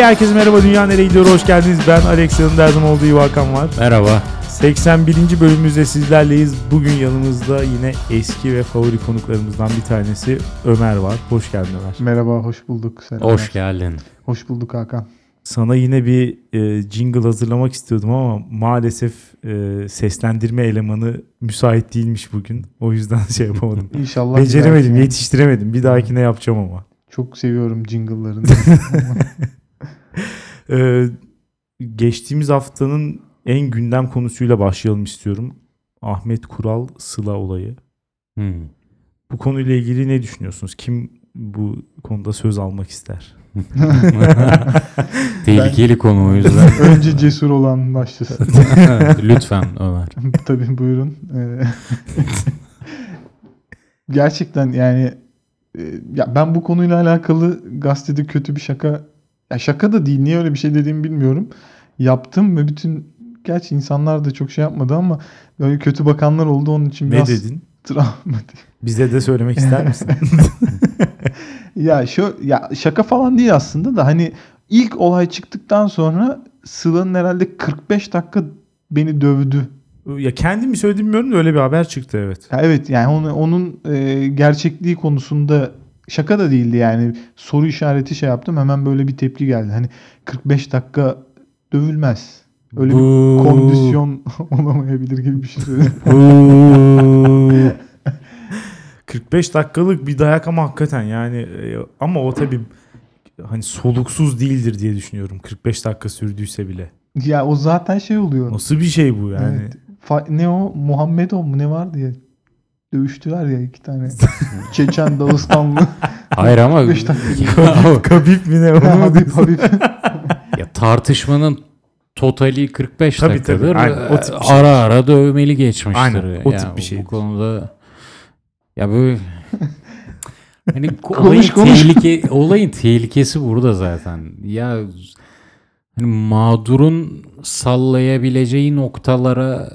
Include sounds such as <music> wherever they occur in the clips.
Hey herkese merhaba Dünya Nereye Gidiyor hoş geldiniz. Ben Alex yanımda her zaman olduğu gibi Hakan var. Merhaba. 81. bölümümüzde sizlerleyiz. Bugün yanımızda yine eski ve favori konuklarımızdan bir tanesi Ömer var. Hoş geldin Ömer. Merhaba, hoş bulduk. Selamlar. Hoş geldin. Hoş bulduk Hakan. Sana yine bir e, jingle hazırlamak istiyordum ama maalesef e, seslendirme elemanı müsait değilmiş bugün. O yüzden şey yapamadım. <laughs> İnşallah. bir Beceremedim, dahakine- yetiştiremedim. Bir dahakine yapacağım ama. Çok seviyorum jingle'larını. <laughs> Ee, geçtiğimiz haftanın en gündem konusuyla başlayalım istiyorum. Ahmet Kural Sıla olayı. Hmm. Bu konuyla ilgili ne düşünüyorsunuz? Kim bu konuda söz almak ister? <laughs> Tehlikeli konu o yüzden. Önce cesur olan başlasın. <laughs> Lütfen Ömer. <laughs> Tabii buyurun. Ee, Gerçekten yani e, ya ben bu konuyla alakalı gazetede kötü bir şaka ya şaka da değil niye öyle bir şey dediğimi bilmiyorum. Yaptım ve bütün gerçi insanlar da çok şey yapmadı ama böyle kötü bakanlar oldu onun için Ne biraz dedin? <laughs> travmatik. Bize de söylemek ister misin? <laughs> Ya şu ya şaka falan değil aslında da hani ilk olay çıktıktan sonra Sıla'nın herhalde 45 dakika beni dövdü. ya kendim mi söyledim bilmiyorum da öyle bir haber çıktı evet. Ya evet yani onu, onun e, gerçekliği konusunda şaka da değildi yani soru işareti şey yaptım hemen böyle bir tepki geldi. Hani 45 dakika dövülmez. Öyle bir kondisyon <laughs> olamayabilir gibi bir şey söyledim. Huu. 45 dakikalık bir dayak ama hakikaten yani e, ama o tabii hani soluksuz değildir diye düşünüyorum. 45 dakika sürdüyse bile. ya o zaten şey oluyor. Nasıl bir şey bu yani? Evet. Fa- ne o Muhammedov mu ne var diye dövüştüler ya iki tane. <laughs> Çeçen Dağıstanlı. Hayır ama 45 dakika. Kabip, mi ne onu Habib? Habib. <laughs> ya tartışmanın totali 45 Tabii, dakikadır. tabii. Aynen, o tip şey. Ara ara dövmeli geçmiştir. Aynen, o Yani tip bir şeydir. Bu konuda ya böyle <laughs> hani Konuş, olayın, konuş. tehlike, olayın tehlikesi burada zaten. Ya hani mağdurun sallayabileceği noktalara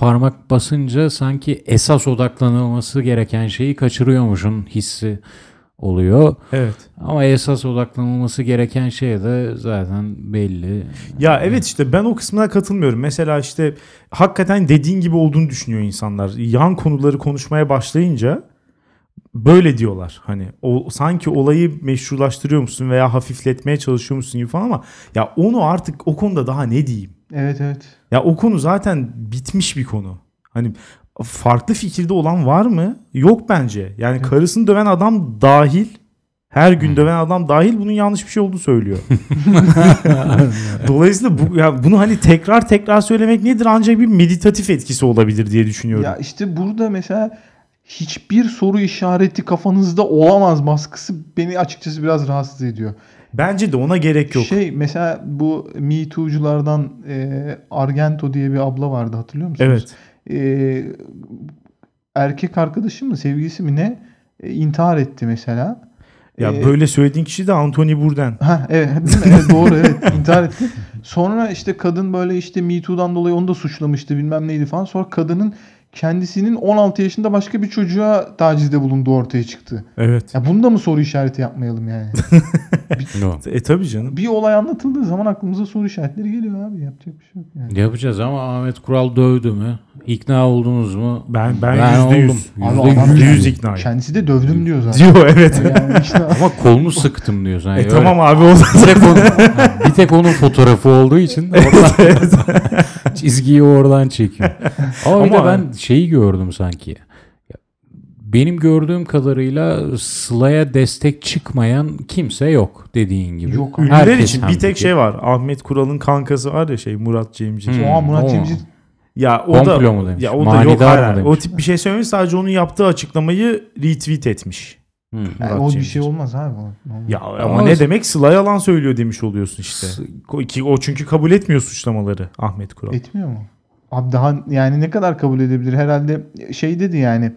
parmak basınca sanki esas odaklanılması gereken şeyi kaçırıyormuşun hissi oluyor. Evet. Ama esas odaklanılması gereken şey de zaten belli. Ya evet işte ben o kısmına katılmıyorum. Mesela işte hakikaten dediğin gibi olduğunu düşünüyor insanlar. Yan konuları konuşmaya başlayınca böyle diyorlar. Hani o sanki olayı meşrulaştırıyor musun veya hafifletmeye çalışıyor musun gibi falan ama ya onu artık o konuda daha ne diyeyim? Evet evet. Ya o konu zaten bitmiş bir konu. Hani farklı fikirde olan var mı? Yok bence. Yani karısını döven adam dahil her gün döven adam dahil bunun yanlış bir şey olduğunu söylüyor. <laughs> Dolayısıyla bu ya bunu hani tekrar tekrar söylemek nedir? Ancak bir meditatif etkisi olabilir diye düşünüyorum. Ya işte burada mesela hiçbir soru işareti kafanızda olamaz baskısı beni açıkçası biraz rahatsız ediyor. Bence de ona gerek yok. Şey mesela bu Me Too'culardan e, Argento diye bir abla vardı hatırlıyor musunuz? evet. E, erkek arkadaşı mı sevgilisi mi ne e, intihar etti mesela. Ya E, böyle söylediğin kişi de Anthony Bourdain. Ha evet, değil mi? evet doğru evet intihar etti. Sonra işte kadın böyle işte Me Too'dan dolayı onu da suçlamıştı bilmem neydi falan. Sonra kadının kendisinin 16 yaşında başka bir çocuğa tacizde bulunduğu ortaya çıktı. Evet. Ya bunda mı soru işareti yapmayalım yani? <laughs> No. E tabii canım. bir olay anlatıldığı zaman aklımıza soru işaretleri geliyor abi. Yapacak bir şey yok yani. Yapacağız ama Ahmet Kural dövdü mü? İkna oldunuz mu? Ben ben Ben yüzde yüz. Yüzde yüz. İkna. Kendisi de dövdüm diyor zaten. Diyor evet. Yani işte <laughs> Ama kolunu sıktım diyorsun. Yani E öyle- tamam abi o Bir tek, onun, bir tek onun fotoğrafı olduğu için <laughs> oradan- <laughs> çizgiyi oradan çekiyor. Ama, bir de Ama- ben şeyi gördüm sanki. Benim gördüğüm kadarıyla Sıla'ya destek çıkmayan kimse yok dediğin gibi. Yok. Ünlüler için bir tek şey var. Ahmet Kural'ın kankası var ya şey Murat Cemcir. Hmm. Oha Murat o- Cemcir Ya o da mu demiş? ya o da Manidar yok hayır, demiş? O tip bir şey söylemiş sadece onun yaptığı açıklamayı retweet etmiş. Hmm. yani o bir şey olmaz abi. Olmaz. Ya ama, Ama- ne demek Sıla yalan söylüyor demiş oluyorsun işte. Ki o çünkü kabul etmiyor suçlamaları Ahmet Kural. Etmiyor mu? Abi daha yani ne kadar kabul edebilir? Herhalde şey dedi yani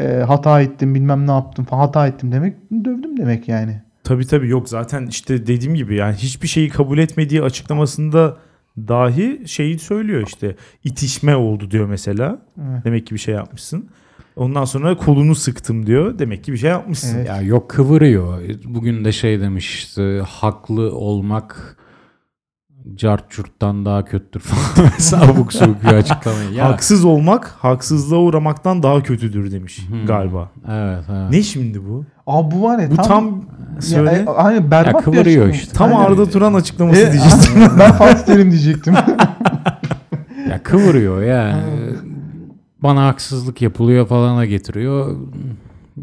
e, hata ettim bilmem ne yaptım falan hata ettim demek dövdüm demek yani. Tabii tabii yok zaten işte dediğim gibi yani hiçbir şeyi kabul etmediği açıklamasında dahi şeyi söylüyor işte itişme oldu diyor mesela. Evet. Demek ki bir şey yapmışsın. Ondan sonra kolunu sıktım diyor. Demek ki bir şey yapmışsın. Evet. Ya yok kıvırıyor. Bugün de şey demişti. Haklı olmak cart curttan daha kötüdür falan. <laughs> Mesela abuk sabuk bir açıklamayı. Ya, Haksız olmak haksızlığa uğramaktan daha kötüdür demiş Hmm. galiba. Evet, evet. Ne şimdi bu? Aa bu var ya Bu tam, tam, söyle. Ya, e, aynen berbat Ya bir kıvırıyor açıklama. işte. tam Aynen. Arda Turan açıklaması E, diyecektim. <laughs> ben Fatih Terim diyecektim. <laughs> Ya kıvırıyor ya. Bana haksızlık yapılıyor falana getiriyor.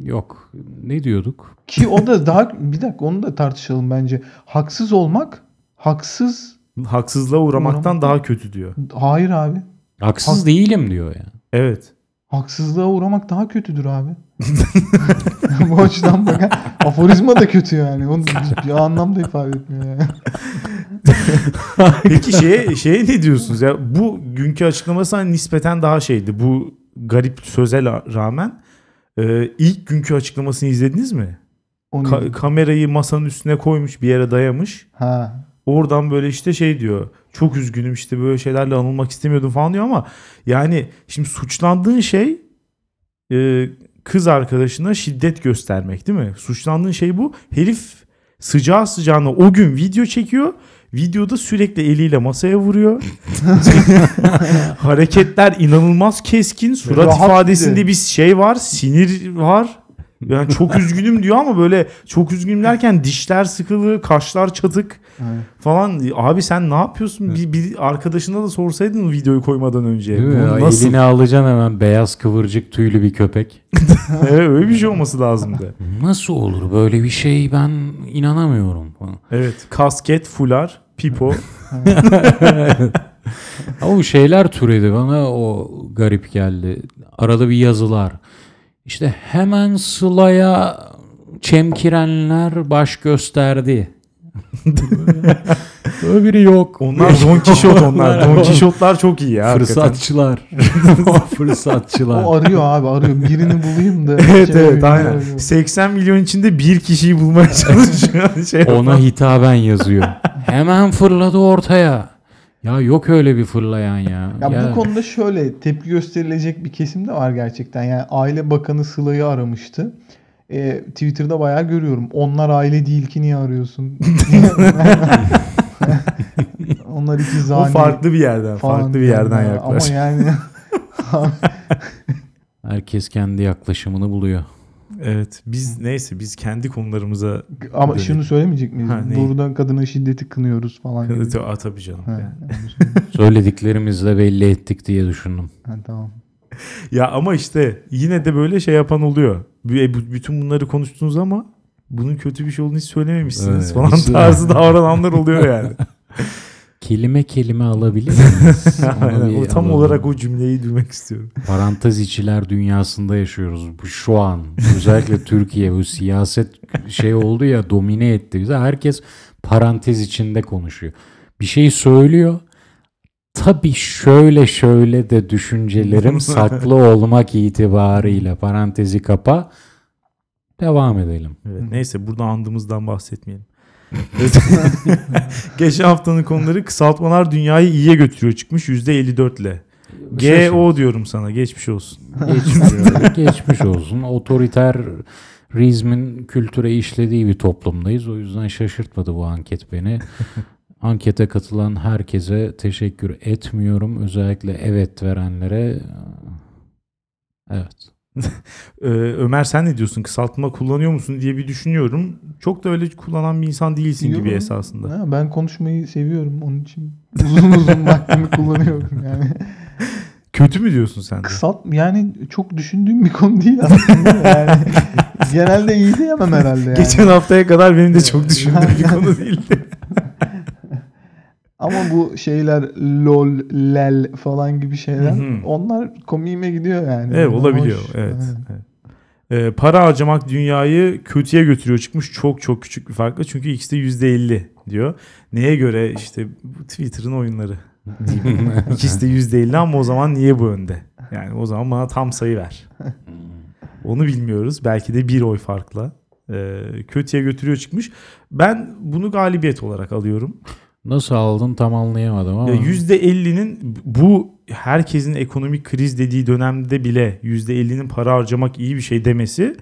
Yok. Ne diyorduk? Ki o da daha bir dakika onu da tartışalım bence. Haksız olmak haksız Haksızlığa uğramaktan Uğramak- daha kötü diyor. hayır abi. Haksız Hak- değilim diyor ya. Evet. Haksızlığa uğramak daha kötüdür abi. <laughs> Bu açıdan bak. Aforizma da kötü yani. Onu bir, anlamda ifade etmiyor yani. Peki şeye, şeye ne diyorsunuz ya? Bu günkü açıklaması hani nispeten daha şeydi. Bu garip söze rağmen e, ilk günkü açıklamasını izlediniz mi? Onu Ka- kamerayı masanın üstüne koymuş bir yere dayamış. ha. Oradan böyle işte şey diyor. Çok üzgünüm işte böyle şeylerle anılmak istemiyordum falan diyor ama yani şimdi suçlandığın şey e, kız arkadaşına şiddet göstermek değil mi? Suçlandığın şey bu. Herif sıcağı sıcağına o gün video çekiyor. Videoda sürekli eliyle masaya vuruyor. <laughs> Hareketler inanılmaz keskin. Surat Rahat ifadesinde bir şey var. Sinir var. Yani çok <laughs> üzgünüm diyor ama böyle çok üzgünüm derken dişler sıkılı, kaşlar çatık Evet. falan. Abi sen ne yapıyorsun? Bir, bir arkadaşına da sorsaydın videoyu koymadan önce. Değil mi? Bu Ya nasıl? Elini alacaksın hemen beyaz kıvırcık tüylü bir köpek. <laughs> Evet, öyle bir şey olması lazımdı. Nasıl olur böyle bir şey ben inanamıyorum. Evet. Kasket, fular, pipo. <laughs> Ama o şeyler türedi bana o garip geldi. Arada bir yazılar. İşte hemen Sıla'ya çemkirenler baş gösterdi. <laughs> Öbürü yok. Onlar Don Kişot onlar. Don Kişotlar çok iyi ya. Fırsatçılar. <laughs> <laughs> Fırsatçılar. O arıyor abi arıyor. Birini bulayım da. Evet şey evet aynen. arıyor. 80 milyon içinde bir kişiyi bulmaya çalışıyor. şey Ona yapan. hitaben yazıyor. Hemen fırladı ortaya. Ya yok öyle bir fırlayan ya. Ya, bu konuda şöyle tepki gösterilecek bir kesim de var gerçekten. Yani Aile Bakanı Sıla'yı aramıştı. Ee, Twitter'da bayağı görüyorum. Onlar aile değil ki niye arıyorsun? <laughs> Onlar iki o zani farklı bir yerden, falan farklı bir yerden ya. yaklaş. Ama yani Herkes kendi yaklaşımını buluyor. Evet. Biz neyse biz kendi konularımıza ama Dönelim. şunu söylemeyecek miyiz? Ha, neyi? Kadına şiddeti kınıyoruz falan gibi. Aa, tabii canım. Ha, Yani. <laughs> Söylediklerimizle belli ettik diye düşündüm. Ha, tamam. <laughs> Ya ama işte yine de böyle şey yapan oluyor. Bu- Bütün bunları konuştunuz ama bunun kötü bir şey olduğunu hiç söylememişsiniz Evet, falan hiç- tarzı <laughs> davrananlar oluyor yani. Kelime kelime alabilir <laughs> miyiz? Aynen, tam alalım. olarak o cümleyi duymak istiyorum. Parantez içiler dünyasında yaşıyoruz. Bu şu an özellikle <laughs> Türkiye bu siyaset şey oldu ya domine etti bize. Herkes parantez içinde konuşuyor. Bir şey söylüyor. Tabii şöyle şöyle de düşüncelerim <laughs> saklı olmak itibarıyla parantezi kapa. Devam edelim. Evet, neyse burada andığımızdan bahsetmeyelim. <laughs> Geçen haftanın konuları kısaltmalar dünyayı iyiye götürüyor çıkmış %54 ile. GO diyorum sana geçmiş olsun. Geçmiş, geçmiş olsun. Otoriterizmin kültüre işlediği bir toplumdayız. O yüzden şaşırtmadı bu anket beni. <laughs> Ankete katılan herkese teşekkür etmiyorum. Özellikle evet verenlere evet. Ee, Ömer sen ne diyorsun? Kısaltma kullanıyor musun diye bir düşünüyorum. Çok da öyle kullanan bir insan değilsin gibi Yo, esasında. ha, ben konuşmayı seviyorum onun için. Uzun uzun <laughs> vaktimi kullanıyorum yani. Kötü mü diyorsun sen de? Kısalt yani çok düşündüğüm bir konu değil aslında. <laughs> Yani genelde iyi diyemem herhalde yani. Geçen haftaya kadar benim de çok düşündüğüm bir konu değildi. <laughs> Ama bu şeyler lol, lel falan gibi şeyler onlar komiğime gidiyor yani. Evet olabiliyor. hoş. Evet. Evet. Ee, para harcamak dünyayı kötüye götürüyor çıkmış çok çok küçük bir farkla. Çünkü ikisi de %50 diyor. Neye göre işte Twitter'ın oyunları. <laughs> İkisi de %50 ama o zaman niye bu önde? Yani o zaman bana tam sayı ver. Onu bilmiyoruz. Belki de bir oy farkla. Ee, kötüye götürüyor çıkmış. Ben bunu galibiyet olarak alıyorum. Nasıl aldın tam anlayamadım ama. Ya %50'nin bu herkesin ekonomik kriz dediği dönemde bile %50'nin para harcamak iyi bir şey demesi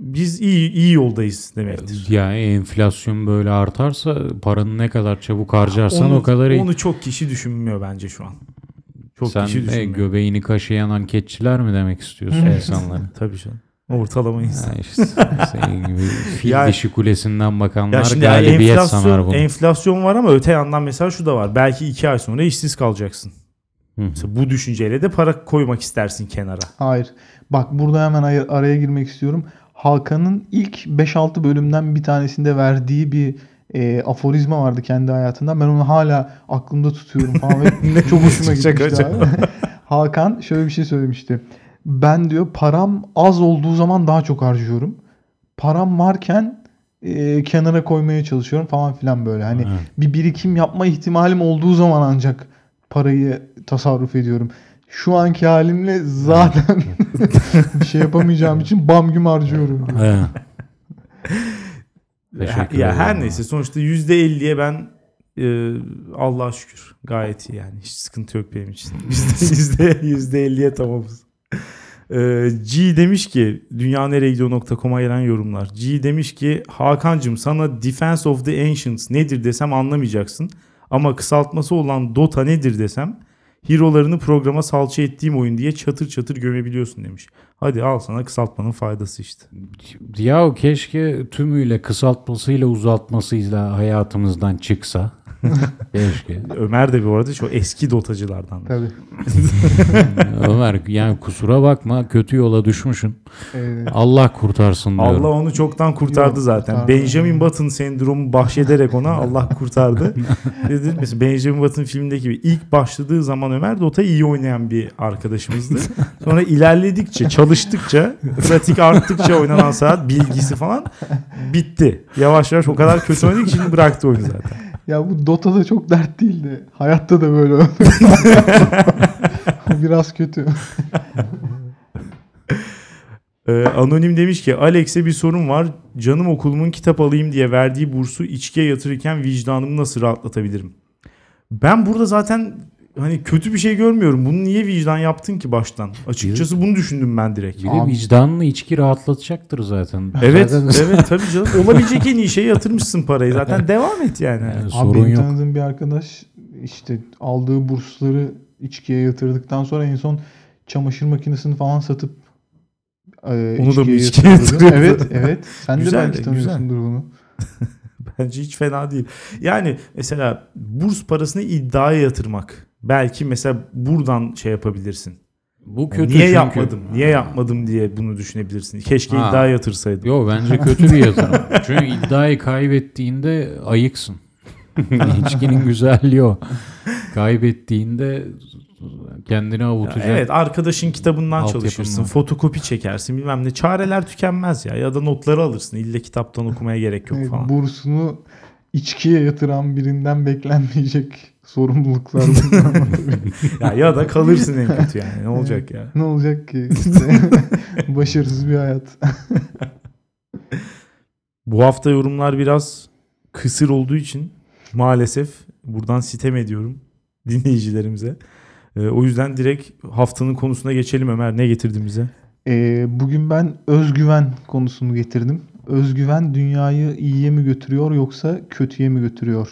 biz iyi iyi yoldayız demektir. Yani enflasyon böyle artarsa paranı ne kadar çabuk harcarsan onu, o kadar iyi. Onu çok kişi düşünmüyor bence şu an. Çok Sen kişi düşünmüyor. göbeğini kaşıyan anketçiler mi demek istiyorsun insanlara? <laughs> Tabii canım. Ortalama insan. Ha işte senin gibi <laughs> fil Ya- dişi kulesinden bakanlar Ya şimdi yani galibiyet sanar enflasyon, bunu. enflasyon var ama öte yandan mesela şu da var. Belki iki ay sonra işsiz kalacaksın. Hı. Mesela bu düşünceyle de para koymak istersin kenara. Hayır. Bak burada hemen ay- araya girmek istiyorum. Hakan'ın ilk 5-6 bölümden bir tanesinde verdiği bir e, aforizma vardı kendi hayatından. Ben onu hala aklımda tutuyorum falan ve <laughs> çok hoşuma gitmişti. <laughs> Hakan şöyle bir şey söylemişti. Ben diyor param az olduğu zaman daha çok harcıyorum. Param varken e, kenara koymaya çalışıyorum falan filan böyle. Hani Evet. bir birikim yapma ihtimalim olduğu zaman ancak parayı tasarruf ediyorum. Şu anki halimle zaten <laughs> bir şey yapamayacağım için bam güm harcıyorum. diyor. Ya, her neyse sonuçta %50'ye ben e, Allah'a şükür gayet iyi yani. Hiç sıkıntı yok benim için. <laughs> Yüzde, yüzde, %50'ye tamamız. E, G demiş ki dünya nereye gidiyor.com'a gelen yorumlar. G demiş ki Hakan'cım sana Defense of the Ancients nedir desem anlamayacaksın. Ama kısaltması olan Dota nedir desem hero'larını programa salça ettiğim oyun diye çatır çatır gömebiliyorsun demiş. Hadi al sana kısaltmanın faydası işte. Ya keşke tümüyle kısaltmasıyla uzatmasıyla hayatımızdan çıksa. <laughs> keşke. Ömer de bu arada çok eski dotacılardan. Tabii. <laughs> Ömer yani kusura bakma kötü yola düşmüşsün. Ee, Allah kurtarsın diyorum. Allah onu çoktan kurtardı Yok, zaten. kurtardı. Benjamin Button sendromu bahşederek ona Allah kurtardı. <laughs> Dedi mesela Benjamin Button filmindeki gibi ilk başladığı zaman Ömer Dota iyi oynayan bir arkadaşımızdı. Sonra ilerledikçe, çalıştıkça, pratik arttıkça oynanan saat bilgisi falan bitti. Yavaş yavaş o kadar kötü oynadı ki şimdi bıraktı oyunu zaten. Ya bu Dota'da çok dert değildi. Hayatta da böyle. <laughs> Biraz kötü. Ee, Anonim demiş ki Alex'e bir sorun var. Canım okulumun kitap alayım diye verdiği bursu içkiye yatırırken vicdanımı nasıl rahatlatabilirim? Ben burada zaten hani kötü bir şey görmüyorum. Bunu niye vicdan yaptın ki baştan? Açıkçası bunu düşündüm ben direkt. Bir de Abi- vicdanlı içki rahatlatacaktır zaten. <laughs> Evet, Zaten- evet tabii canım. Olabilecek en iyi şeye yatırmışsın parayı. Zaten devam et yani. Yani Abi sorun benim yok. tanıdığım bir arkadaş işte aldığı bursları içkiye yatırdıktan sonra en son çamaşır makinesini falan satıp e, Onu da mı içkiye yatırıyordu. Evet, evet. Sen de Güzel, belki güzel. tanıyorsundur bunu. <laughs> Bence hiç fena değil. Yani mesela burs parasını iddiaya yatırmak. Belki mesela buradan şey yapabilirsin. Bu kötü niye çünkü. yapmadım? Niye yapmadım diye bunu düşünebilirsin. Keşke Ha. iddiaya yatırsaydım. Yo bence kötü bir yatırım. <laughs> Çünkü iddiayı kaybettiğinde ayıksın. <laughs> İçkinin güzelliği o. Kaybettiğinde kendini Ya avutacak. evet arkadaşın kitabından çalışırsın. var. Fotokopi çekersin bilmem ne. Çareler tükenmez ya. Ya da notları alırsın. İlle kitaptan okumaya gerek yok Evet, falan. bursunu içkiye yatıran birinden beklenmeyecek sorumluluklar <laughs> ya, ya da kalırsın en kötü yani. Ne olacak ya? ne olacak ki? <laughs> İşte <laughs> başarısız bir hayat. Bu hafta yorumlar biraz kısır olduğu için maalesef buradan sitem ediyorum dinleyicilerimize. Ee, o yüzden direkt haftanın konusuna geçelim Ömer. Ne getirdin bize? Ee, bugün ben özgüven konusunu getirdim. Özgüven dünyayı iyiye mi götürüyor yoksa kötüye mi götürüyor?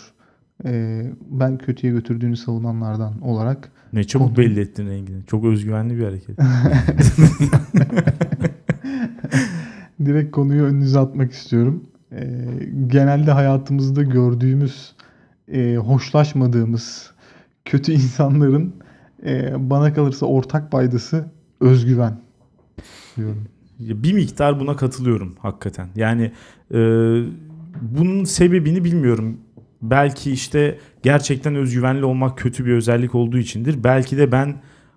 Ee, ben kötüye götürdüğünü savunanlardan olarak. Ne çabuk Konu- belli ettin rengini. Çok özgüvenli bir hareket. <laughs> Direkt konuyu önünüze atmak istiyorum. Ee, genelde hayatımızda gördüğümüz, e, hoşlaşmadığımız kötü insanların e, bana kalırsa ortak paydası özgüven diyorum. Bir miktar buna katılıyorum hakikaten. Yani e, bunun sebebini bilmiyorum. Belki işte gerçekten özgüvenli olmak kötü bir özellik olduğu içindir. Belki de ben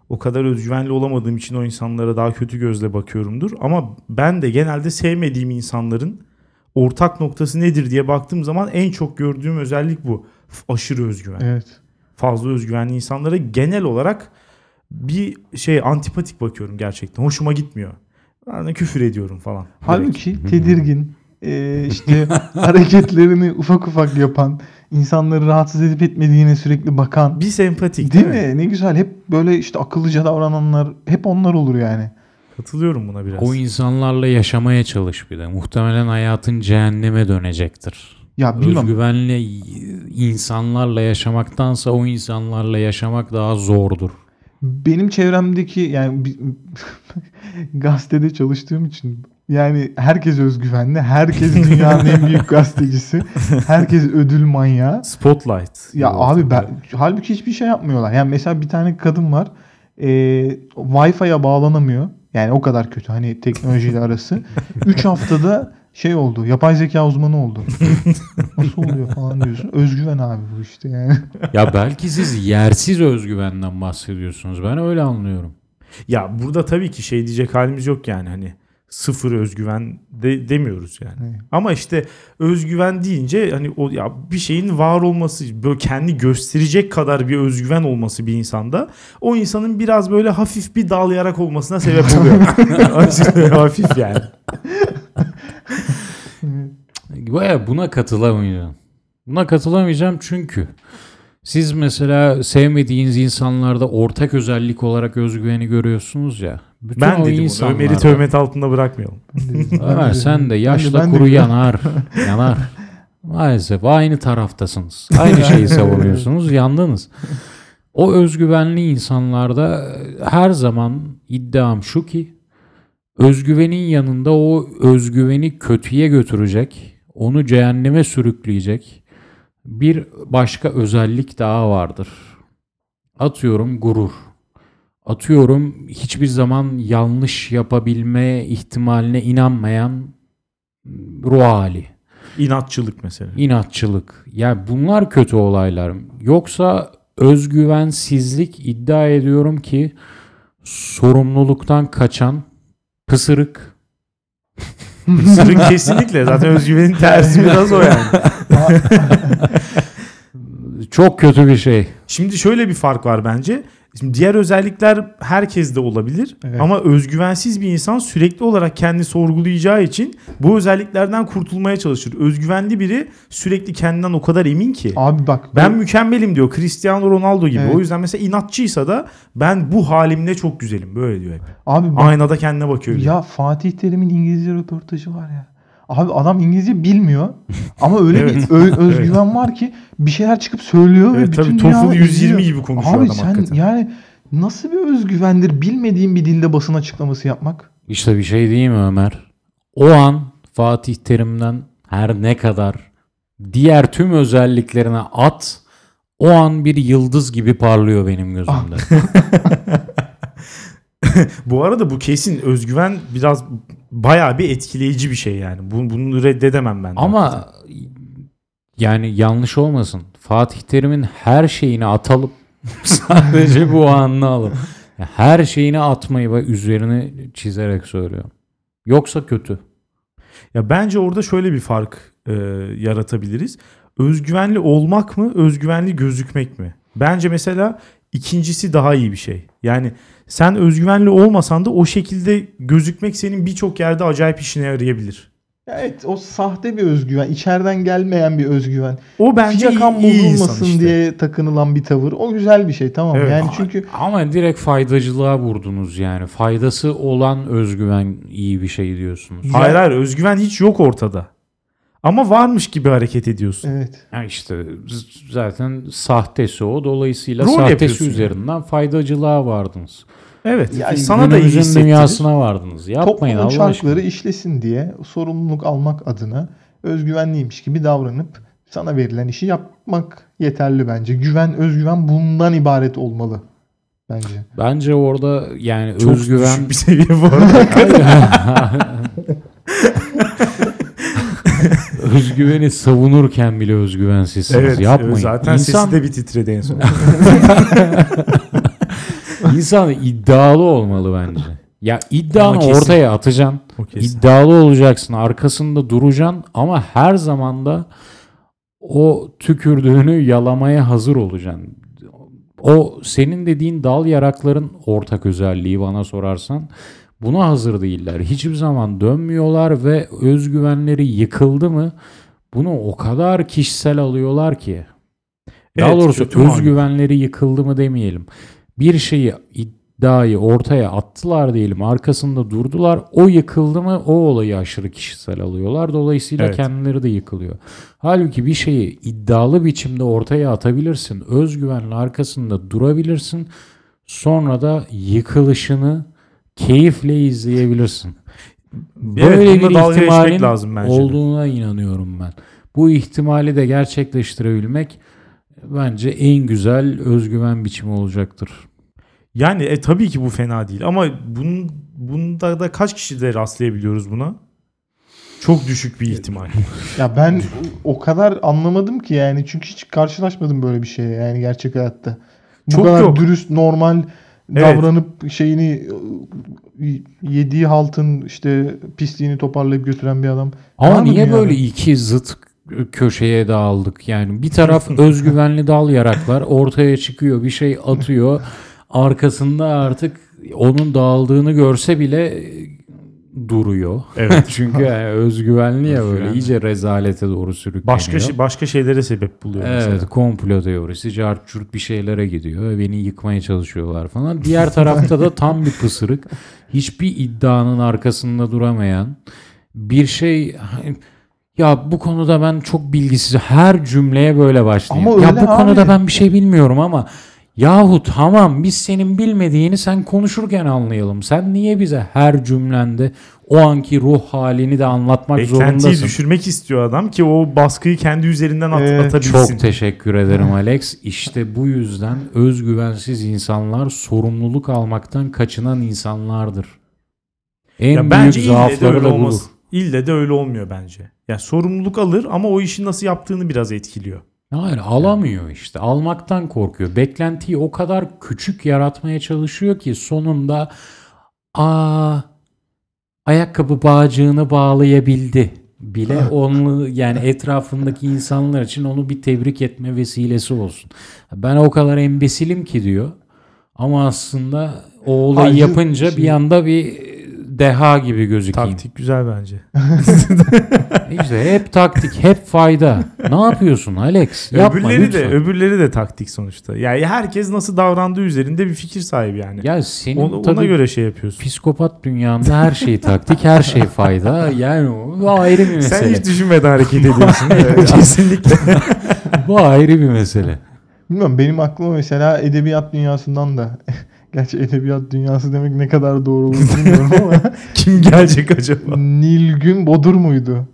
o kadar özgüvenli olamadığım için o insanlara daha kötü gözle bakıyorumdur. Ama ben de genelde sevmediğim insanların ortak noktası nedir diye baktığım zaman en çok gördüğüm özellik bu. Aşırı özgüven. Evet. Fazla özgüvenli insanlara genel olarak bir şey antipatik bakıyorum gerçekten. Hoşuma gitmiyor. De küfür ediyorum falan. Halbuki tedirgin, e, işte <laughs> hareketlerini ufak ufak yapan, insanları rahatsız edip etmediğine sürekli bakan. Bir sempatik Değil mi? Ne güzel. Hep böyle işte akıllıca davrananlar hep onlar olur yani. Katılıyorum buna biraz. O insanlarla yaşamaya çalış bir de. Muhtemelen hayatın cehenneme dönecektir. Ya bilmem. Özgüvenli insanlarla yaşamaktansa o insanlarla yaşamak daha zordur. Benim çevremdeki yani <laughs> gazetede çalıştığım için yani herkes özgüvenli. Herkes dünyanın en büyük <laughs> gazetecisi. Herkes ödül manyağı. Spotlight. Ya abi ben halbuki hiçbir şey yapmıyorlar. Yani mesela bir tane kadın var. E, Wi-Fi'ye bağlanamıyor. Yani o kadar kötü hani teknolojiyle arası. <laughs> 3 haftada şey oldu. Yapay zeka uzmanı oldu. <laughs> Nasıl oluyor falan diyorsun. Özgüven abi bu işte yani. Ya belki siz yersiz özgüvenden bahsediyorsunuz. Ben öyle anlıyorum. Ya burada tabii ki şey diyecek halimiz yok yani hani sıfır özgüven de demiyoruz yani. Evet. Ama işte özgüven deyince hani o ya bir şeyin var olması böyle kendi gösterecek kadar bir özgüven olması bir insanda o insanın biraz böyle hafif bir dalayarak olmasına sebep <laughs> oluyor. <laughs> Hafif yani. Baya buna katılamayacağım. Buna katılamayacağım çünkü siz mesela sevmediğiniz insanlarda ortak özellik olarak özgüveni görüyorsunuz ya. Bütün Ben o dedim bunu. insanlarda- Ömer'i töhmet altında bırakmayalım. <laughs> Ömer sen de yaşla ben de kuru biliyorum. yanar. <laughs> Yanar. Maalesef aynı taraftasınız. Aynı şeyi savunuyorsunuz. <laughs> Yandınız. O özgüvenli insanlarda her zaman iddiam şu ki özgüvenin yanında o özgüveni kötüye götürecek, onu cehenneme sürükleyecek bir başka özellik daha vardır. Atıyorum gurur. Atıyorum hiçbir zaman yanlış yapabilme ihtimaline inanmayan ruh hali. İnatçılık mesela. inatçılık. Yani bunlar kötü olaylar. Yoksa özgüvensizlik iddia ediyorum ki sorumluluktan kaçan pısırık. <laughs> Sırın kesinlikle. Zaten özgüvenin tersi biraz o yani. <laughs> Çok kötü bir şey. Şimdi şöyle bir fark var bence. Şimdi diğer özellikler herkeste olabilir Evet. ama özgüvensiz bir insan sürekli olarak kendini sorgulayacağı için bu özelliklerden kurtulmaya çalışır. Özgüvenli biri sürekli kendinden o kadar emin ki. Abi bak Ben mükemmelim diyor. Cristiano Ronaldo gibi. Evet. O yüzden mesela inatçıysa da ben bu halimle çok güzelim. Böyle diyor hep. abi bak, Aynada kendine bakıyor. diyor. ya Fatih Terim'in İngilizce röportajı var ya. Abi adam İngilizce bilmiyor ama öyle <laughs> Evet. bir ö- özgüven var ki bir şeyler çıkıp söylüyor ve Evet, bütün tabii dünya TOEFL 120 izliyor. gibi konuşuyor Abi adam sen hakikaten. yani nasıl bir özgüvendir bilmediğin bir dilde basın açıklaması yapmak? İşte bir şey değil mi Ömer? O an Fatih Terim'den her ne kadar diğer tüm özelliklerine at o an bir yıldız gibi parlıyor benim gözümde. <laughs> Bu arada bu kesin özgüven biraz bayağı bir etkileyici bir şey yani. Bunu, bunu reddedemem ben. Ama yani yanlış olmasın. Fatih Terim'in her şeyini atalım. <laughs> Sadece bu anını alın. Her şeyini atmayı ve üzerine çizerek söylüyorum. Yoksa kötü. Ya bence orada şöyle bir fark e, yaratabiliriz. Özgüvenli olmak mı, özgüvenli gözükmek mi? Bence mesela ikincisi daha iyi bir şey. Yani sen özgüvenli olmasan da o şekilde gözükmek senin birçok yerde acayip işine yarayabilir. Ya Evet o sahte bir özgüven, içeriden gelmeyen bir özgüven. O bence Fiyakan iyi, iyi bozulmasın işte. diye takınılan bir tavır. O güzel bir şey tamam. Evet. Yani çünkü Ama direkt faydacılığa vurdunuz yani. Faydası olan özgüven iyi bir şey diyorsunuz. Ya- Hayır hayır özgüven hiç yok ortada. Ama varmış gibi hareket ediyorsun. evet. Ya işte zaten sahtesi o. Dolayısıyla Rol sahtesi üzerinden faydacılığa vardınız. Evet. Yani sana da iyi hissettirir. dünyasına vardınız. Yapmayın Toplumun Allah çarkları aşkına. işlesin diye sorumluluk almak adına özgüvenliymiş gibi davranıp sana verilen işi yapmak yeterli bence. Güven, özgüven bundan ibaret olmalı bence. Bence orada yani Çok özgüven düşük bir seviye bu arada. <laughs> özgüveni savunurken bile özgüvensizsiniz. evet. Yapmayın. Zaten İnsan, sesi de bir titredi en son. <laughs> <laughs> insan iddialı olmalı bence. Ya iddianı Ama kesin. ortaya atacaksın. İddialı olacaksın. Arkasında duracaksın ama her zaman da o tükürdüğünü yalamaya hazır olacaksın. O senin dediğin dal yarakların ortak özelliği bana sorarsan. Buna hazır değiller. Hiçbir zaman dönmüyorlar ve özgüvenleri yıkıldı mı bunu o kadar kişisel alıyorlar ki. Daha Evet, doğrusu kötü malum. özgüvenleri yıkıldı mı demeyelim. Bir şeyi iddiayı ortaya attılar diyelim arkasında durdular. O yıkıldı mı o olayı aşırı kişisel alıyorlar. Dolayısıyla Evet. kendileri de yıkılıyor. Halbuki bir şeyi iddialı biçimde ortaya atabilirsin. Özgüvenle arkasında durabilirsin. Sonra da yıkılışını keyifle izleyebilirsin. Böyle evet, bir ihtimalin lazım bence. olduğuna inanıyorum ben. Bu ihtimali de gerçekleştirebilmek bence en güzel özgüven biçimi olacaktır. Yani e, tabii ki bu fena değil ama bunun bunda da kaç kişi de rastlayabiliyoruz buna? Çok düşük bir ihtimal. <laughs> Ya ben o kadar anlamadım ki yani çünkü hiç karşılaşmadım böyle bir şeye yani gerçek hayatta. Bu Çok kadar yok. dürüst, normal Evet. davranıp şeyini yediği haltın işte pisliğini toparlayıp götüren bir adam. Ama niye böyle iki zıt köşeye dağıldık? Yani bir taraf <laughs> özgüvenli dal yaraklar ortaya çıkıyor bir şey atıyor. Arkasında artık onun dağıldığını görse bile duruyor. Evet. <laughs> Çünkü yani özgüvenli ya böyle iyice rezalete doğru sürükleniyor. Başka şey- başka şeylere sebep buluyor Evet mesela. komplo teorisi cart curt bir şeylere gidiyor beni yıkmaya çalışıyorlar falan. Diğer tarafta da tam bir pısırık. Hiçbir iddianın arkasında duramayan bir şey ya bu konuda ben çok bilgisiz her cümleye böyle başlayayım. Ama ya öyle bu konuda abi. ben bir şey bilmiyorum ama yahu tamam biz senin bilmediğini sen konuşurken anlayalım. Sen niye bize her cümlende o anki ruh halini de anlatmak Beklentiyi zorundasın? düşürmek istiyor adam ki o baskıyı kendi üzerinden at- Evet, atabilsin. Çok teşekkür ederim Alex. İşte bu yüzden özgüvensiz insanlar sorumluluk almaktan kaçınan insanlardır. En ya bence büyük ille de zaafları öyle da budur. olmaz. İlle de öyle olmuyor bence. Yani sorumluluk alır ama o işi nasıl yaptığını biraz etkiliyor. Hayır alamıyor işte. Almaktan korkuyor. Beklentiyi o kadar küçük yaratmaya çalışıyor ki sonunda aa ayakkabı bağcığını bağlayabildi bile onu yani etrafındaki insanlar için onu bir tebrik etme vesilesi olsun. Ben o kadar embesilim ki diyor. Ama aslında o olayı Hayır, yapınca şey- bir anda bir deha gibi gözükeyim. Taktik güzel bence. <laughs> İşte hep taktik, hep fayda. Ne yapıyorsun Alex? Yapma öbürleri lütfen. de öbürleri de taktik sonuçta. Yani herkes nasıl davrandığı üzerinde bir fikir sahibi yani. Ya senin ona, ona tabii göre şey yapıyorsun. psikopat dünyanda her şey taktik, her şey fayda. Yani o ayrı bir Sen mesele. hiç düşünmeden hareket ediyorsun. <laughs> Kesinlikle. <laughs> Bu ayrı bir mesele. Bilmiyorum benim aklıma mesela edebiyat dünyasından da Gerçi edebiyat dünyası demek ne kadar doğru olur bilmiyorum ama <laughs> Kim gelecek acaba? Nilgün Bodur muydu?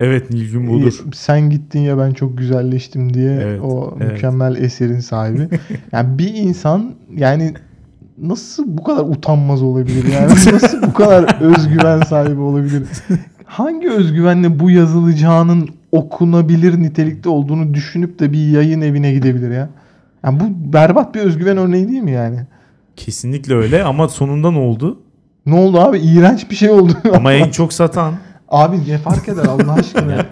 Evet Nilgün Bodur. Sen gittin ya ben çok güzelleştim diye Evet, o evet. mükemmel eserin sahibi. <laughs> yani bir insan yani nasıl bu kadar utanmaz olabilir yani nasıl bu kadar <laughs> özgüven sahibi olabilir? Hangi özgüvenle bu yazılacağının okunabilir nitelikte olduğunu düşünüp de bir yayın evine gidebilir ya? Yani bu berbat bir özgüven örneği değil mi yani? Kesinlikle öyle ama sonunda ne oldu? Ne oldu abi? İğrenç bir şey oldu. <laughs> Ama en çok satan. Abi ne fark eder Allah aşkına?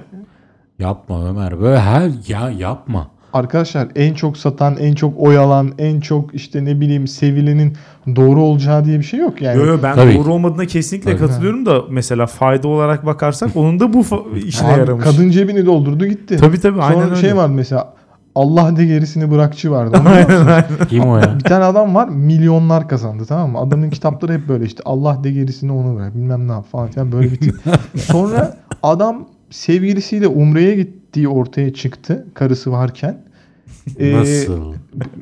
Yapma Ömer. Böyle her ya yapma. Arkadaşlar en çok satan, en çok oy alan, en çok işte ne bileyim sevilenin doğru olacağı diye bir şey yok yani. Yo, yo, ben Tabii. doğru olmadığına kesinlikle Tabii. katılıyorum da mesela fayda olarak bakarsak onun da bu işine Abi yaramış. kadın cebini doldurdu gitti. Tabii tabii Sonra aynen öyle. şey vardı mesela Allah de gerisini bırakçı vardı. Onu biliyor aynen musun? aynen. Kim o ya? Bir tane adam var milyonlar kazandı tamam mı? Adamın kitapları hep böyle işte Allah de gerisini onu bırak bilmem ne yap falan filan böyle bitiyor. <laughs> Sonra adam sevgilisiyle Umre'ye gittiği ortaya çıktı karısı varken. Ee, Nasıl?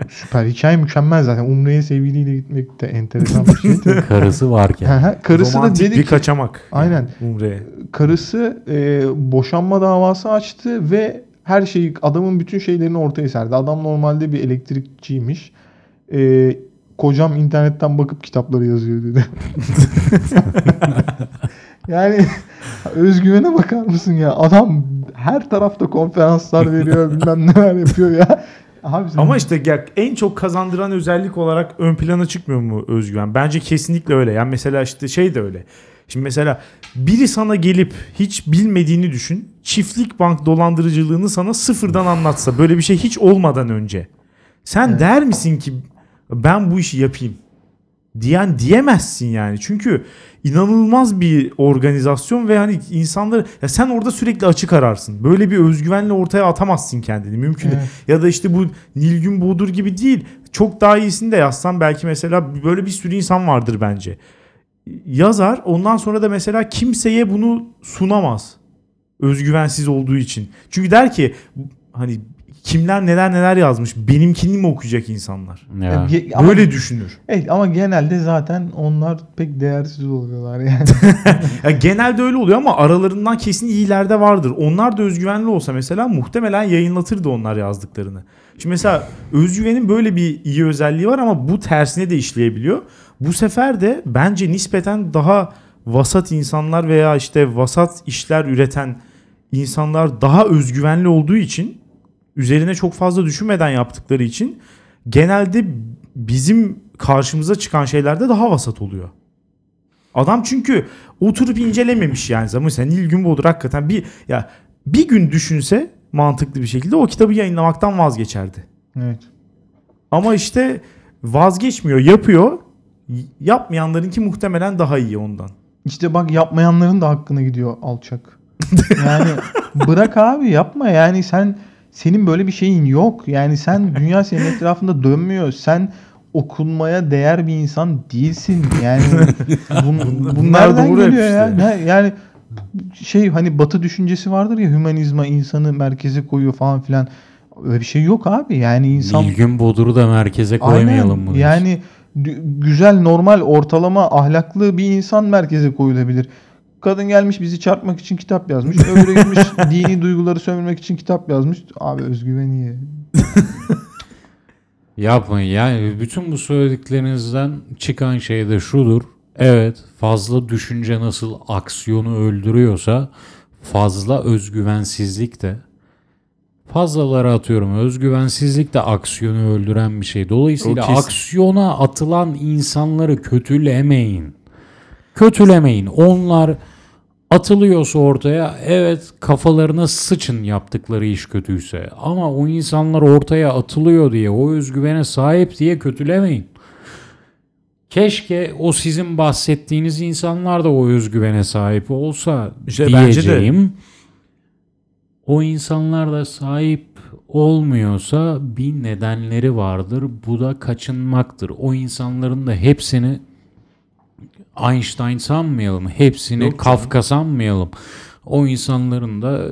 Süper hikaye mükemmel zaten. Umre'ye sevgiliyle gitmek de enteresan bir şey. <laughs> Karısı varken. Hı hı. karısı da Romantik dedi bir ki kaçamak. Aynen. Umre'ye. karısı e, boşanma davası açtı ve her şeyi adamın bütün şeylerini ortaya serdi. Adam normalde bir elektrikçiymiş. E, kocam internetten bakıp kitapları yazıyor dedi. <laughs> yani özgüvene bakar mısın ya? Adam her tarafta konferanslar veriyor bilmem neler yapıyor ya. Abi Ama işte ya en çok kazandıran özellik olarak ön plana çıkmıyor mu özgüven? Bence kesinlikle öyle. Yani mesela işte şey de öyle. Şimdi mesela biri sana gelip hiç bilmediğini düşün. Çiftlik bank dolandırıcılığını sana sıfırdan anlatsa böyle bir şey hiç olmadan önce. Sen der misin ki ben bu işi yapayım? diyen diyemezsin yani. Çünkü inanılmaz bir organizasyon ve hani insanları ya sen orada sürekli açık ararsın. Böyle bir özgüvenle ortaya atamazsın kendini. Mümkün. Evet. Ya da işte bu Nilgün Boğdur gibi değil. Çok daha iyisini de yazsan belki mesela böyle bir sürü insan vardır bence. Yazar ondan sonra da mesela kimseye bunu sunamaz. Özgüvensiz olduğu için. Çünkü der ki hani kimler neler neler yazmış. Benimkini mi okuyacak insanlar? Ya. Ama, Böyle düşünür. evet, ama genelde zaten onlar pek değersiz oluyorlar yani. <laughs> Ya genelde öyle oluyor ama aralarından kesin iyiler de vardır. Onlar da özgüvenli olsa mesela muhtemelen yayınlatırdı onlar yazdıklarını. Şimdi mesela özgüvenin böyle bir iyi özelliği var ama bu tersine de işleyebiliyor. Bu sefer de bence nispeten daha vasat insanlar veya işte vasat işler üreten insanlar daha özgüvenli olduğu için üzerine çok fazla düşünmeden yaptıkları için genelde bizim karşımıza çıkan şeylerde daha vasat oluyor. Adam çünkü oturup incelememiş yani. Mesela Nilgün Boğdur hakikaten bir ya bir gün düşünse mantıklı bir şekilde o kitabı yayınlamaktan vazgeçerdi. evet. Ama işte vazgeçmiyor, yapıyor. Yapmayanlarınki muhtemelen daha iyi ondan. İşte bak yapmayanların da hakkına gidiyor alçak. Yani <laughs> bırak abi yapma yani sen senin böyle bir şeyin yok. Yani sen dünya senin etrafında dönmüyor. Sen okunmaya değer bir insan değilsin. Yani <laughs> bun, Bunlar bunlardan doğru geliyor ya. işte. Ne- Yani şey hani batı düşüncesi vardır ya hümanizma insanı merkeze koyuyor falan filan. Öyle bir şey yok abi. Yani insan Nilgün Bodur'u da merkeze koymayalım mı? Yani güzel, normal, ortalama, ahlaklı bir insan merkeze koyulabilir. Kadın gelmiş bizi çarpmak için kitap yazmış. Öbürü gelmiş <laughs> dini duyguları sömürmek için kitap yazmış. Abi özgüven iyi. <laughs> Yapmayın. Yani bütün bu söylediklerinizden çıkan şey de şudur. Evet fazla düşünce nasıl aksiyonu öldürüyorsa fazla özgüvensizlik de fazlaları atıyorum özgüvensizlik de aksiyonu öldüren bir şey. Dolayısıyla aksiyona atılan insanları kötülemeyin. Kötülemeyin. Onlar atılıyorsa ortaya evet kafalarına sıçın yaptıkları iş kötüyse. Ama o insanlar ortaya atılıyor diye o özgüvene sahip diye kötülemeyin. Keşke o sizin bahsettiğiniz insanlar da o özgüvene sahip olsa İşte bence de. O insanlar da sahip olmuyorsa bir nedenleri vardır. Bu da kaçınmaktır. O insanların da hepsini Einstein sanmayalım. Hepsini Yok. Kafka sanmayalım. O insanların da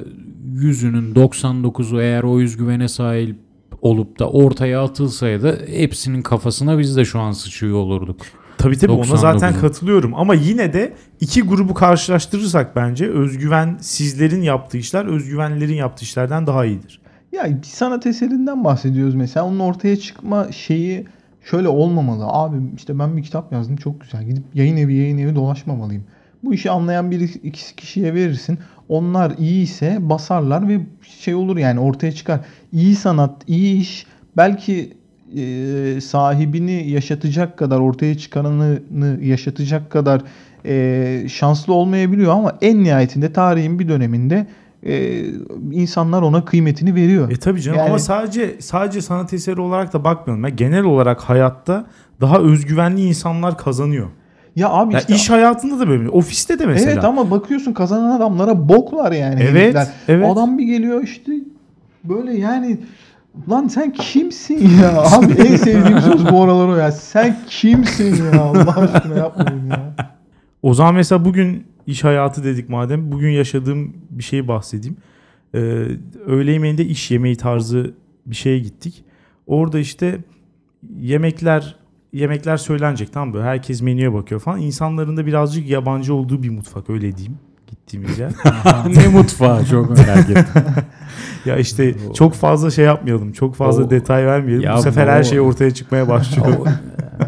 yüzünün 99'u eğer o özgüvene sahip olup da ortaya atılsaydı hepsinin kafasına biz de şu an sıçıyor olurduk. Tabii tabii ona 99'u. zaten katılıyorum ama yine de iki grubu karşılaştırırsak bence özgüven sizlerin yaptığı işler özgüvenlerin yaptığı işlerden daha iyidir. Ya bir sanat eserinden bahsediyoruz mesela. Onun ortaya çıkma şeyi şöyle olmamalı. Abi işte ben bir kitap yazdım çok güzel. Gidip yayın evi yayın evi dolaşmamalıyım. Bu işi anlayan bir iki kişiye verirsin. Onlar iyi ise basarlar ve şey olur yani ortaya çıkar. İyi sanat, iyi iş belki e, sahibini yaşatacak kadar, ortaya çıkaranını yaşatacak kadar e, şanslı olmayabiliyor ama en nihayetinde tarihin bir döneminde e, insanlar ona kıymetini veriyor. E tabii canım Yani- ama sadece sadece sanat eseri olarak da bakmıyorum. Ben genel olarak hayatta daha özgüvenli insanlar kazanıyor. Ya abi Ya işte iş hayatında da böyle. Ofiste de mesela. Evet ama bakıyorsun kazanan adamlara boklar yani. Evet, herifler. evet. Adam bir geliyor işte böyle yani lan sen kimsin ya? Abi en sevdiğim söz bu aralar o ya. Sen kimsin ya? Allah aşkına yapmayın ya. O zaman mesela bugün iş hayatı dedik madem. Bugün yaşadığım bir şeyi bahsedeyim. Ee, öğle yemeğinde iş yemeği tarzı bir şeye gittik. Orada işte yemekler yemekler söylenecek tamam mı? Herkes menüye bakıyor falan. İnsanların da birazcık yabancı olduğu bir mutfak öyle diyeyim. Gittiğimiz yer. <laughs> ne mutfağı çok merak ettim. ya işte <laughs> çok fazla şey yapmayalım. Çok fazla O- detay vermeyelim. Ya Bu sefer bu- her şey ortaya çıkmaya <laughs> başlıyor. O-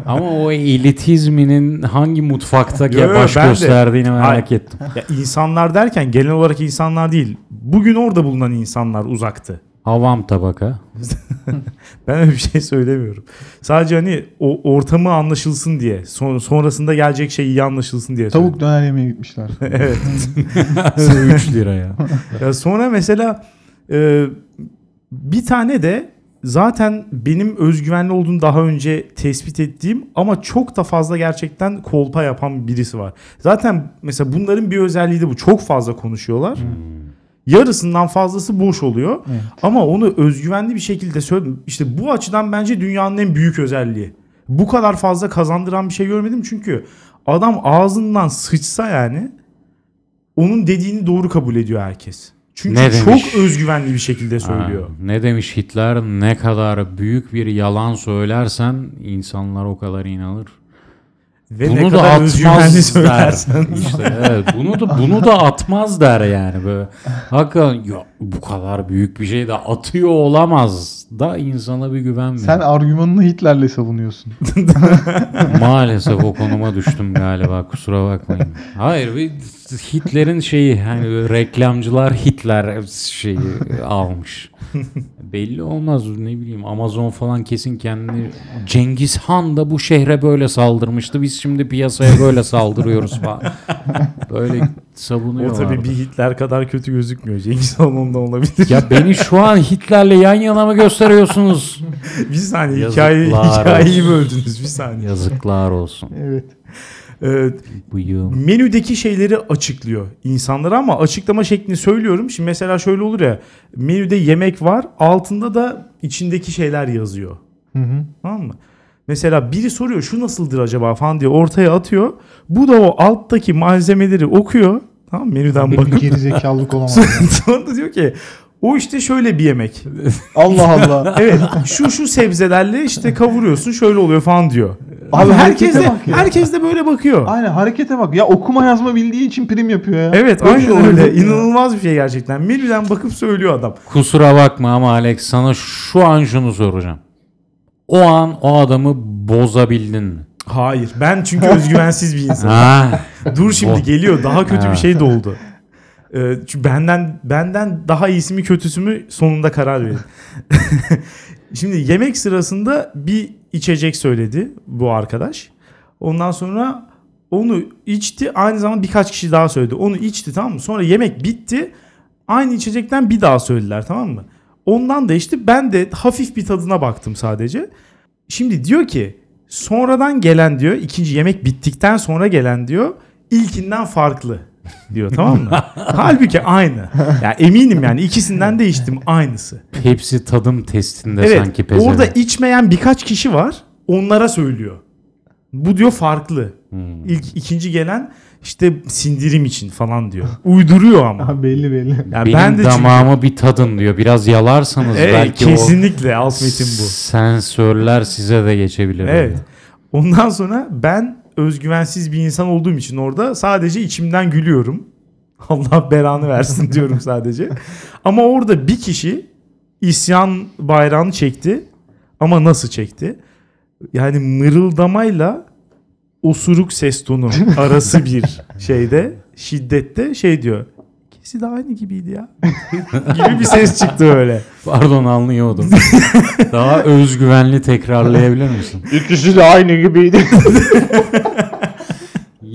Ama o elitizminin hangi mutfakta Yo, baş ben de- gösterdiğini merak Ay. ettim. ya insanlar derken genel olarak insanlar değil. Bugün orada bulunan insanlar uzaktı. Havam tabaka. <laughs> Ben öyle bir şey söylemiyorum. Sadece hani o ortamı anlaşılsın diye. Son, sonrasında gelecek şey iyi anlaşılsın diye. Tavuk döner yemeye gitmişler. <laughs> evet. <laughs> 3 lira ya. Ya sonra mesela e, bir tane de zaten benim özgüvenli olduğunu daha önce tespit ettiğim ama çok da fazla gerçekten kolpa yapan birisi var. Zaten mesela bunların bir özelliği de bu. Çok fazla konuşuyorlar. Yarısından fazlası boş oluyor. Evet. Ama onu özgüvenli bir şekilde söyledim. İşte bu açıdan bence dünyanın en büyük özelliği. Bu kadar fazla kazandıran bir şey görmedim çünkü adam ağzından sıçsa yani onun dediğini doğru kabul ediyor herkes. Çünkü Ne demiş? çok özgüvenli bir şekilde söylüyor. Ha, ne demiş Hitler? Ne kadar büyük bir yalan söylersen insanlar o kadar inanır. Ve bunu ne da kadar atmaz der. söylersen. <laughs> İşte evet, bunu da bunu da atmaz der yani böyle. Hakikaten ya bu kadar büyük bir şey de atıyor olamaz da insana bir güven veriyor. Sen argümanını Hitler'le savunuyorsun. <laughs> Maalesef o konuma düştüm galiba kusura bakmayın. Hayır bir Hitler'in şeyi hani reklamcılar Hitler şeyi almış. <laughs> Belli olmaz ne bileyim Amazon falan kesin kendini Cengiz Han da bu şehre böyle saldırmıştı. Biz şimdi piyasaya böyle saldırıyoruz falan. Böyle savunuyorlar. O tabii bir Hitler kadar kötü gözükmüyor. Cengiz Han ondan olabilir. Ya beni şu an Hitler'le yan yana mı gösteriyorsunuz? bir saniye Yazıklar hikaye, hikayeyi böldünüz bir saniye. Yazıklar olsun. Evet. Bıyığım. menüdeki şeyleri açıklıyor insanlara ama açıklama şeklini söylüyorum. Şimdi mesela şöyle olur ya menüde yemek var altında da içindeki şeyler yazıyor. Hı hı. Tamam mı? Mesela biri soruyor şu nasıldır acaba falan diye ortaya atıyor. Bu da o alttaki malzemeleri okuyor. Tamam menüden bakıp. gerizekalılık olamaz. <laughs> Sonra diyor ki o işte şöyle bir yemek. Allah Allah. Evet şu şu sebzelerle işte kavuruyorsun şöyle oluyor falan diyor. Abi herkes de, bak ya. herkes de böyle bakıyor. Aynen harekete bak. Ya okuma yazma bildiği için prim yapıyor ya. Evet Böyle şey aynen öyle. İnanılmaz bir şey gerçekten. Menüden bakıp söylüyor adam. Kusura bakma ama Alex sana şu an şunu soracağım. O an o adamı bozabildin mi? Hayır. Ben çünkü <laughs> özgüvensiz bir insanım. Ha, Dur şimdi geliyor. Daha kötü bir şey de oldu. Ee, çünkü benden benden daha iyisi mi kötüsü mü sonunda karar verin. <laughs> şimdi yemek sırasında bir içecek söyledi bu arkadaş. Ondan sonra onu içti. Aynı zamanda birkaç kişi daha söyledi. Onu içti tamam mı? Sonra yemek bitti. Aynı içecekten bir daha söylediler tamam mı? Ondan da içti. Ben de hafif bir tadına baktım sadece. Şimdi diyor ki sonradan gelen diyor ikinci yemek bittikten sonra gelen diyor ilkinden farklı diyor tamam mı? <laughs> Halbuki aynı. Ya eminim yani ikisinden de içtim aynısı. Pepsi tadım testinde evet sanki pezevenk. orada içmeyen birkaç kişi var onlara söylüyor. Bu diyor farklı. Hmm. İlk ikinci gelen işte sindirim için falan diyor. Uyduruyor ama. Ha, belli belli. Yani Benim ben de çünkü- damağımı bir tadın diyor. Biraz yalarsanız Evet, belki kesinlikle alt metin bu. sensörler size de geçebilir. Evet. Ondan sonra ben özgüvensiz bir insan olduğum için orada sadece içimden gülüyorum. <laughs> Allah belanı versin <laughs> diyorum sadece. Ama orada bir kişi isyan bayrağını çekti. Ama nasıl çekti? Yani mırıldamayla osuruk ses tonu <laughs> arası bir şeyde şiddette şey diyor. İkisi de aynı gibiydi ya. gibi bir ses çıktı öyle. Pardon anlıyordum. Daha özgüvenli tekrarlayabilir misin? İkisi de aynı gibiydi.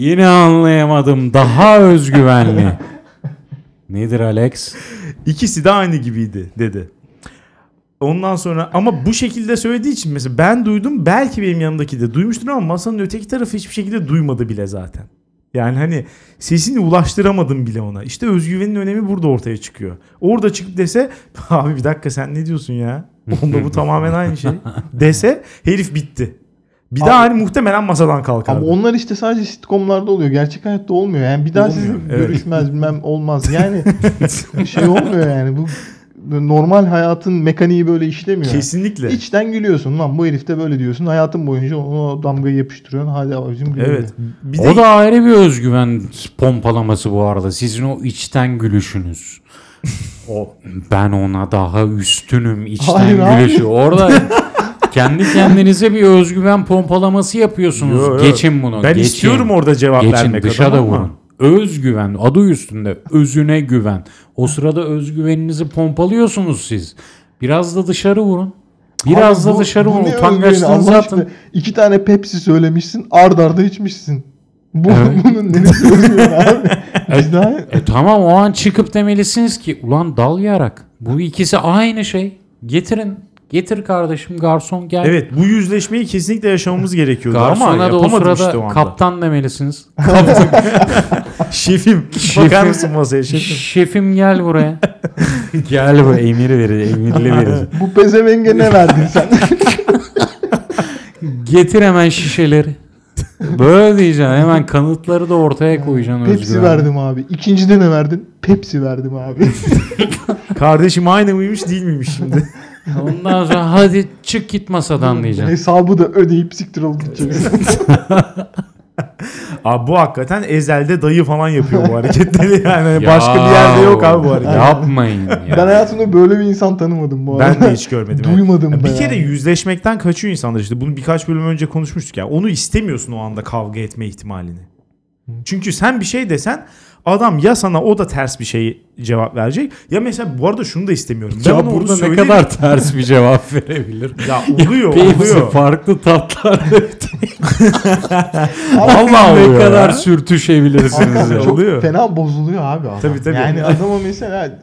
Yine anlayamadım. Daha özgüvenli. <laughs> Nedir Alex? İkisi de aynı gibiydi dedi. Ondan sonra ama bu şekilde söylediği için mesela ben duydum belki benim yanımdaki de duymuştur ama masanın öteki tarafı hiçbir şekilde duymadı bile zaten. Yani hani sesini ulaştıramadım bile ona. İşte özgüvenin önemi burada ortaya çıkıyor. Orada çıkıp dese <laughs> abi bir dakika sen ne diyorsun ya? Onda bu tamamen aynı şey. <laughs> Dese herif bitti. Bir daha hani muhtemelen masadan kalkardı. Ama onlar işte sadece sitcomlarda oluyor. Gerçek hayatta olmuyor. Yani bir daha Olmuyor, sizinle evet. görüşmez bilmem olmaz. Yani <laughs> şey olmuyor yani. Bu normal hayatın mekaniği böyle işlemiyor. Kesinlikle. İçten gülüyorsun lan bu herif de böyle diyorsun. Hayatın boyunca o damgayı yapıştırıyorsun. Hadi abicim güle Evet. Bir de O da ayrı bir özgüven pompalaması bu arada. Sizin o içten gülüşünüz. <laughs> O ben ona daha üstünüm içten Hayır abi. gülüşü. Orada <laughs> kendi kendinize bir özgüven pompalaması yapıyorsunuz. Yo, yo. Geçin bunu. ben geçin. istiyorum orada cevap Geçin vermek dışa adına da ama- vurun. Özgüven adı üstünde özüne güven. O sırada özgüveninizi pompalıyorsunuz siz. Biraz da dışarı vurun. Biraz Abi da bu- dışarı bu vurun. Allah atın. aşkına. İki tane Pepsi söylemişsin. Ard arda içmişsin. Bu, Evet. <laughs> bunun neresi özgüven abi? Biz daha... E tamam o an çıkıp demelisiniz ki ulan dal yarak. Bu ikisi aynı şey. Getirin Getir kardeşim garson gel. Evet bu yüzleşmeyi kesinlikle yaşamamız gerekiyordu Garsona ama da o yapamadım sırada işte o anda. kaptan demelisiniz. <laughs> Şefim. Bakar mısın masaya şefim? Şefim gel buraya. <laughs> gel buraya emir verir, emirli verir. Bu pezevenge ne verdin sen? <laughs> Getir hemen şişeleri. Böyle diyeceksin. Hemen kanıtları da ortaya koyacaksın Pepsi özgüven. verdim abi. İkincide ne verdin? Pepsi verdim abi. Kardeşim aynı mıymış değil miymiş şimdi? Ondan sonra hadi çık git masadan <laughs> diyeceksin. Hesabı da ödeyip siktir olup gideceksin. <laughs> Abi bu hakikaten ezelde dayı falan yapıyor bu hareketleri yani. Ya, Başka bir yerde yok abi bu hareket. Yapmayın <laughs> ya. ben hayatımda böyle bir insan tanımadım bu arada. Ben de hiç görmedim. Duymadım Ya da bir kere yani. yüzleşmekten kaçıyor insanlar işte. Bunu birkaç bölüm önce konuşmuştuk ya. Onu istemiyorsun o anda kavga etme ihtimalini. Çünkü sen bir şey desen adam ya sana o da ters bir şey cevap verecek ya mesela bu arada şunu da istemiyorum. Ben ya burada ne kadar ters bir cevap verebilir. <laughs> ya oluyor Hepsi oluyor. farklı tatlar. <laughs> Vallahi ne kadar ya. sürtüşebilirsiniz ya. Çok Oluyor. fena bozuluyor abi adam. Tabii, tabii. Yani adama mesela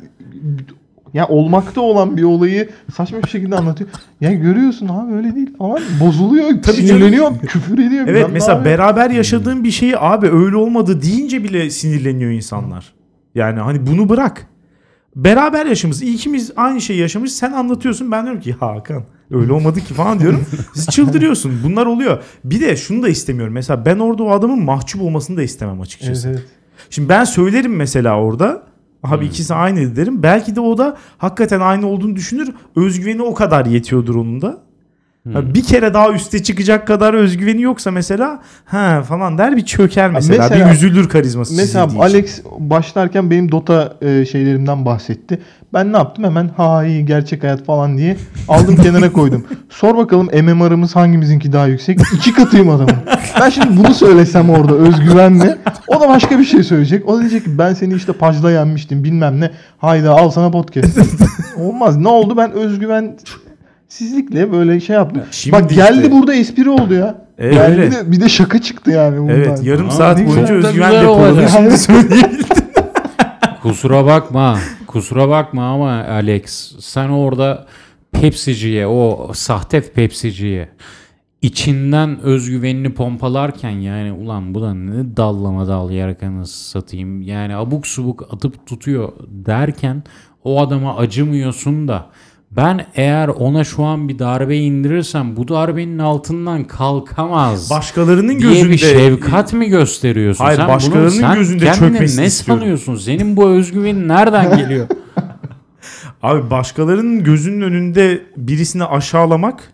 ya olmakta olan bir olayı saçma bir şekilde anlatıyor. Ya görüyorsun abi öyle değil falan. Bozuluyor, Tabii sinirleniyor, küfür ediyor. Evet mesela abi. beraber yaşadığın bir şeyi abi öyle olmadı deyince bile sinirleniyor insanlar. Yani hani bunu bırak. Beraber yaşamışız. İkimiz aynı şeyi yaşamış. Sen anlatıyorsun. Ben diyorum ki Hakan öyle olmadı ki falan diyorum. <laughs> Siz çıldırıyorsun. Bunlar oluyor. Bir de şunu da istemiyorum. Mesela ben orada o adamın mahcup olmasını da istemem Evet, açıkçası. evet. Şimdi ben söylerim mesela orada. Abi Hmm. ikisi aynı derim. Belki de o da hakikaten aynı olduğunu düşünür. Özgüveni o kadar yetiyordur onun da. Hmm. Bir kere daha üste çıkacak kadar özgüveni yoksa mesela ha falan der bir çöker mesela, mesela- bir üzülür karizması Mesela çizildiği için. Alex başlarken benim Dota e, şeylerimden bahsetti. Ben ne yaptım? Hemen ha iyi gerçek hayat falan diye aldım kenara koydum. <laughs> Sor bakalım MMR'ımız hangimizinki daha yüksek? İki katıyım adamın. Ben şimdi bunu söylesem orada özgüvenle o da başka bir şey söyleyecek. O da diyecek ki ben seni işte pajda yenmiştim bilmem ne. Hayda al sana podcast. <laughs> Olmaz. Ne oldu? Ben özgüven sizlikle böyle şey yaptım. Şimdi Bak geldi işte. burada espri oldu ya. Evet, geldi öyle. de, bir de şaka çıktı yani bundan. Evet yarım Aa, saat boyunca özgüven depoladı. Şimdi. <laughs> Kusura bakma. Kusura bakma ama Alex sen orada Pepsiciye o sahte Pepsiciye içinden özgüvenini pompalarken yani ulan bu da ne dallama dal yarkanı satayım yani abuk subuk atıp tutuyor derken o adama acımıyorsun da ben eğer ona şu an bir darbe indirirsem bu darbenin altından kalkamaz. Başkalarının diye gözünde bir şefkat mi gösteriyorsun? Hayır, sen başkalarının bunu, sen gözünde çökmesini ne istiyorum. sanıyorsun? Senin bu özgüvenin nereden geliyor? <laughs> Abi başkalarının gözünün önünde birisini aşağılamak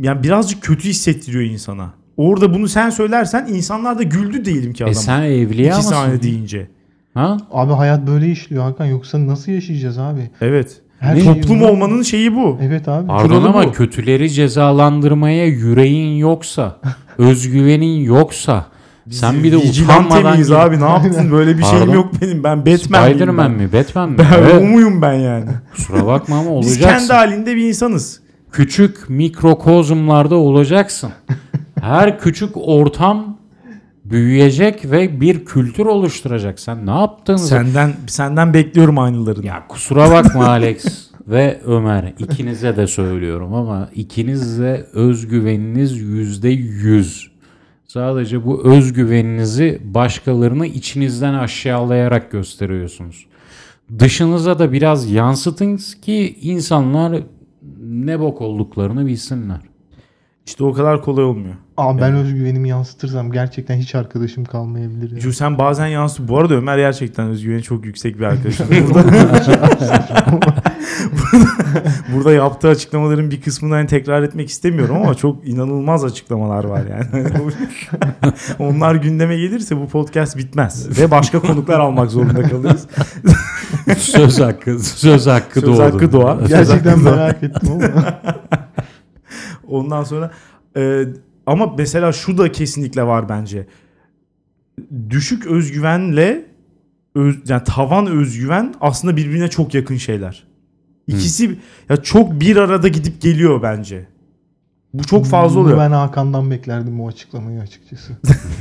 yani birazcık kötü hissettiriyor insana. Orada bunu sen söylersen insanlar da güldü diyelim ki e adama. sen evliya mısın? aynı deyince. Ha? Abi hayat böyle işliyor Hakan. Yoksa nasıl yaşayacağız abi? Evet. Her Ne? şey Toplum yolunda. olmanın şeyi bu. Evet abi. Pardon ama bu. kötüleri cezalandırmaya yüreğin yoksa, <laughs> özgüvenin yoksa, sen bir de utanmadan gel- abi ne yaptın böyle bir şeyim yok benim ben Batman Spider-Man mi? Batman mi? Ben Evet. o muyum ben yani? Kusura bakma ama <laughs> Biz olacaksın. kendi halinde bir insanız. Küçük mikrokozmlarda olacaksın. <laughs> Her küçük ortam büyüyecek ve bir kültür oluşturacak. Sen ne yaptığınızı Senden senden bekliyorum aynılarını. Ya kusura bakma Alex ve Ömer ikinize de söylüyorum ama ikiniz de özgüveniniz yüzde yüz. Sadece bu özgüveninizi başkalarını içinizden aşağılayarak gösteriyorsunuz. Dışınıza da biraz yansıtın ki insanlar ne bok olduklarını bilsinler. İşte o kadar kolay olmuyor. Abi ben özgüvenimi yansıtırsam gerçekten hiç arkadaşım kalmayabilir. ya. Çünkü sen bazen yansıyor. Bu arada Ömer gerçekten özgüveni çok yüksek bir arkadaşım. <laughs> Burada, <laughs> <laughs> burada yaptığı açıklamaların bir kısmını hani tekrar etmek istemiyorum ama çok inanılmaz açıklamalar var yani. Onlar gündeme gelirse bu podcast bitmez. Ve başka konuklar almak zorunda kalırız. söz hakkı, söz hakkı Söz doğdu. hakkı doğa. Gerçekten merak ettim ama. Ondan sonra e, ama mesela şu da kesinlikle var bence. Düşük özgüvenle öz, yani tavan özgüven aslında birbirine çok yakın şeyler. İkisi ya çok bir arada gidip geliyor bence. Bu çok fazla oluyor. Ben Hakan'dan beklerdim bu açıklamayı açıkçası.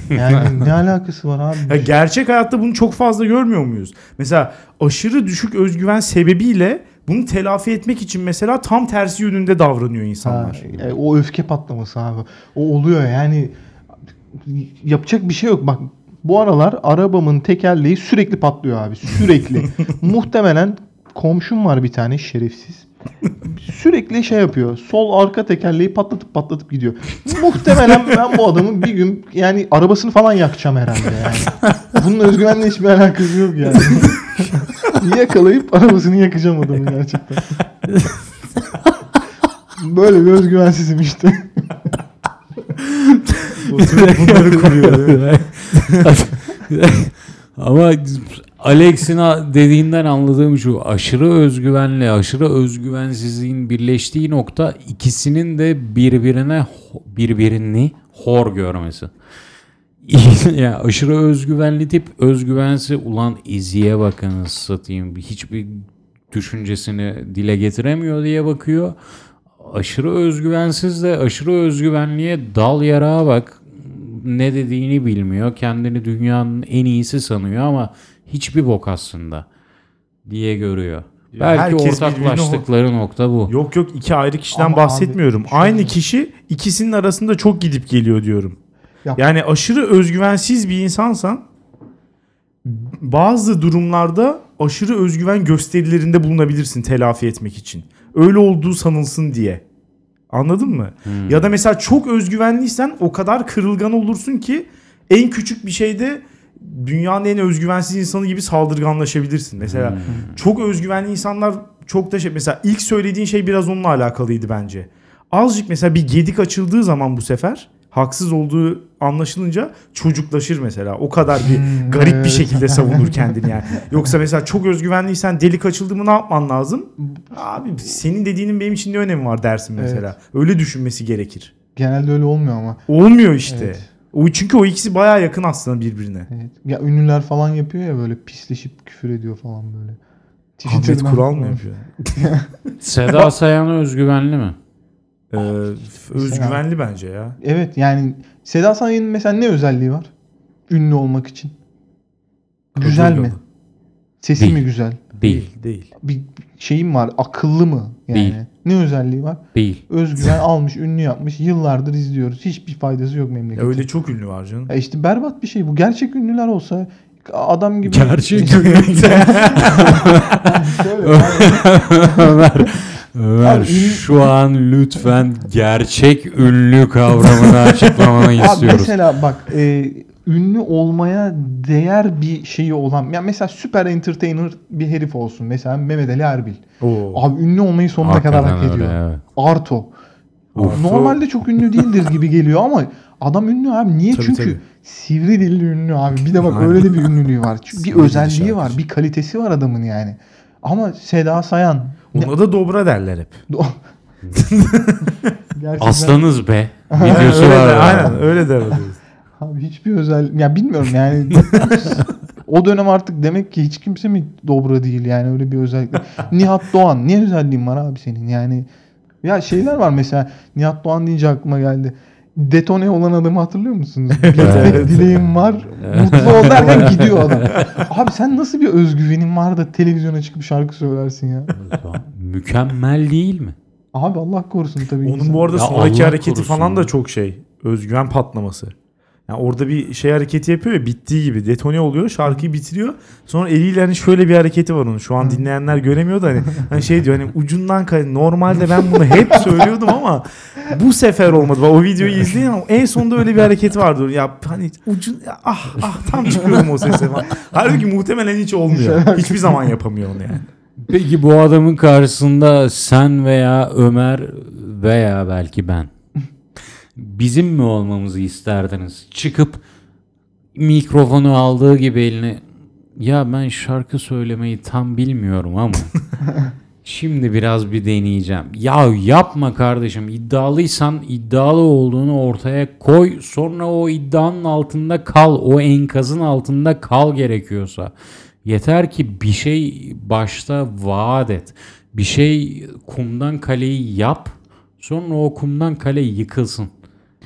Yani <laughs> ne alakası var abi? Ya gerçek hayatta bunu çok fazla görmüyor muyuz? Mesela aşırı düşük özgüven sebebiyle bunu telafi etmek için mesela tam tersi yönünde davranıyor insanlar. Ha, e, o öfke patlaması abi. O oluyor yani yapacak bir şey yok. Bak bu aralar arabamın tekerleği sürekli patlıyor abi. Sürekli. <laughs> Muhtemelen komşum var bir tane şerefsiz. Sürekli şey yapıyor. Sol arka tekerleği patlatıp patlatıp gidiyor. Muhtemelen ben bu adamın bir gün yani arabasını falan yakacağım herhalde yani. Bununla özgüvenle hiçbir alakası yok yani. Yakalayıp arabasını yakacağım adamın gerçekten. Böyle bir özgüvensizim işte. Bunları kuruyor. <laughs> Ama Alex'in dediğinden anladığım şu aşırı özgüvenle aşırı özgüvensizliğin birleştiği nokta ikisinin de birbirine birbirini hor görmesi. ya aşırı özgüvenli tip özgüvensi ulan iziye bakın satayım hiçbir düşüncesini dile getiremiyor diye bakıyor. Aşırı özgüvensiz de aşırı özgüvenliye dal yarağa bak ne dediğini bilmiyor. Kendini dünyanın en iyisi sanıyor ama hiçbir bok aslında diye görüyor. Belki herkes ortaklaştıkları nokta bu. Yok yok iki ayrı kişiden Ama bahsetmiyorum. abi, şöyle- Aynı kişi ikisinin arasında çok gidip geliyor diyorum. Ya- Yani aşırı özgüvensiz bir insansan bazı durumlarda aşırı özgüven gösterilerinde bulunabilirsin telafi etmek için. Öyle olduğu sanılsın diye. Anladın mı? Ya da mesela çok özgüvenliysen o kadar kırılgan olursun ki en küçük bir şeyde dünyanın en özgüvensiz insanı gibi saldırganlaşabilirsin. Mesela çok özgüvenli insanlar çok da şey mesela ilk söylediğin şey biraz onunla alakalıydı bence. Azıcık mesela bir gedik açıldığı zaman bu sefer haksız olduğu anlaşılınca çocuklaşır mesela. O kadar bir garip bir evet. şekilde savunur kendini yani. Yoksa mesela çok özgüvenliysen delik açıldı mı ne yapman lazım? Abi senin dediğinin benim için ne önemi var dersin mesela. Öyle düşünmesi gerekir. Genelde öyle olmuyor ama. Olmuyor işte. Evet. O çünkü o ikisi baya yakın aslında birbirine. Evet. Ya ünlüler falan yapıyor ya böyle pisleşip küfür ediyor falan böyle. Ahmet Twitter'dan Kural mı falan. yapıyor? <laughs> Seda Sayan özgüvenli mi? Ee, özgüvenli bence ya. Evet yani Seda Sayan'ın mesela ne özelliği var? Ünlü olmak için. Güzel mi? Sesi Değil. mi güzel? Değil. Değil. Bir şeyim var. Akıllı mı? Yani. Değil. Ne özelliği var? Değil. Özgüven almış, ünlü yapmış. Yıllardır izliyoruz. Hiçbir faydası yok Ya memlekete. öyle çok ünlü var canım. Ya işte berbat bir şey bu. Gerçek ünlüler olsa adam gibi... Gerçek <laughs> Şöyle Ömer, Ömer Abi, şu an lütfen gerçek ünlü kavramını açıklamanı Abi istiyoruz. mesela bak e, ünlü olmaya değer bir şeyi olan ya mesela süper entertainer bir herif olsun. Mesela Mehmet Ali Erbil. Oo. Abi ünlü olmayı sonuna kadar hak Hakikaten öyle, ediyor. evet. Arto. Arto- Normalde çok ünlü değildir gibi geliyor ama adam ünlü abi. Niye? Tabii, Çünkü tabii. sivri dilli ünlü abi. Bir de bak öyle de bir ünlülüğü var. Çünkü bir özelliği var. Bir kalitesi var adamın yani. Ama Seda Sayan. Ne- Ona da dobra derler hep. <laughs> Gerçekten- Aslanız be. Videosu <laughs> öyle var. de, aynen öyle de. Abi hiçbir özel ya bilmiyorum yani <laughs> o dönem artık demek ki hiç kimse mi dobra değil yani öyle bir özellik. Nihat Doğan ne özelliğin var abi senin yani ya şeyler var mesela Nihat Doğan deyince aklıma geldi. Detone olan adamı hatırlıyor musunuz? <laughs> Bir tek dileğim var. Mutlu ol derken <laughs> gidiyor adam. Abi sen nasıl bir özgüvenin var da televizyona çıkıp şarkı söylersin ya? Mükemmel değil mi? Abi Allah korusun tabii. Onun insan. bu arada Ya sonraki Allah hareketi korusun falan da çok şey. Özgüven patlaması. Yani orada bir şey hareketi yapıyor ya bittiği gibi detone oluyor şarkıyı bitiriyor. Sonra eliyle hani şöyle bir hareketi var onun. Şu an dinleyenler göremiyor da hani, hani şey diyor hani <laughs> ucundan kay normalde ben bunu hep söylüyordum ama bu sefer olmadı. O videoyu izleyin ama en sonunda öyle bir hareketi vardı. Ya hani ucun ya, ah ah tam çıkıyorum o sese falan. Halbuki muhtemelen hiç olmuyor. <laughs> Hiçbir zaman yapamıyor onu yani. Peki bu adamın karşısında sen veya Ömer veya belki ben bizim mi olmamızı isterdiniz? Çıkıp mikrofonu aldığı gibi eline ya ben şarkı söylemeyi tam bilmiyorum ama <laughs> şimdi biraz bir deneyeceğim. Ya yapma kardeşim iddialıysan iddialı olduğunu ortaya koy sonra o iddianın altında kal o enkazın altında kal gerekiyorsa. Yeter ki bir şey başta vaat et. Bir şey kumdan kaleyi yap. Sonra o kumdan kale yıkılsın.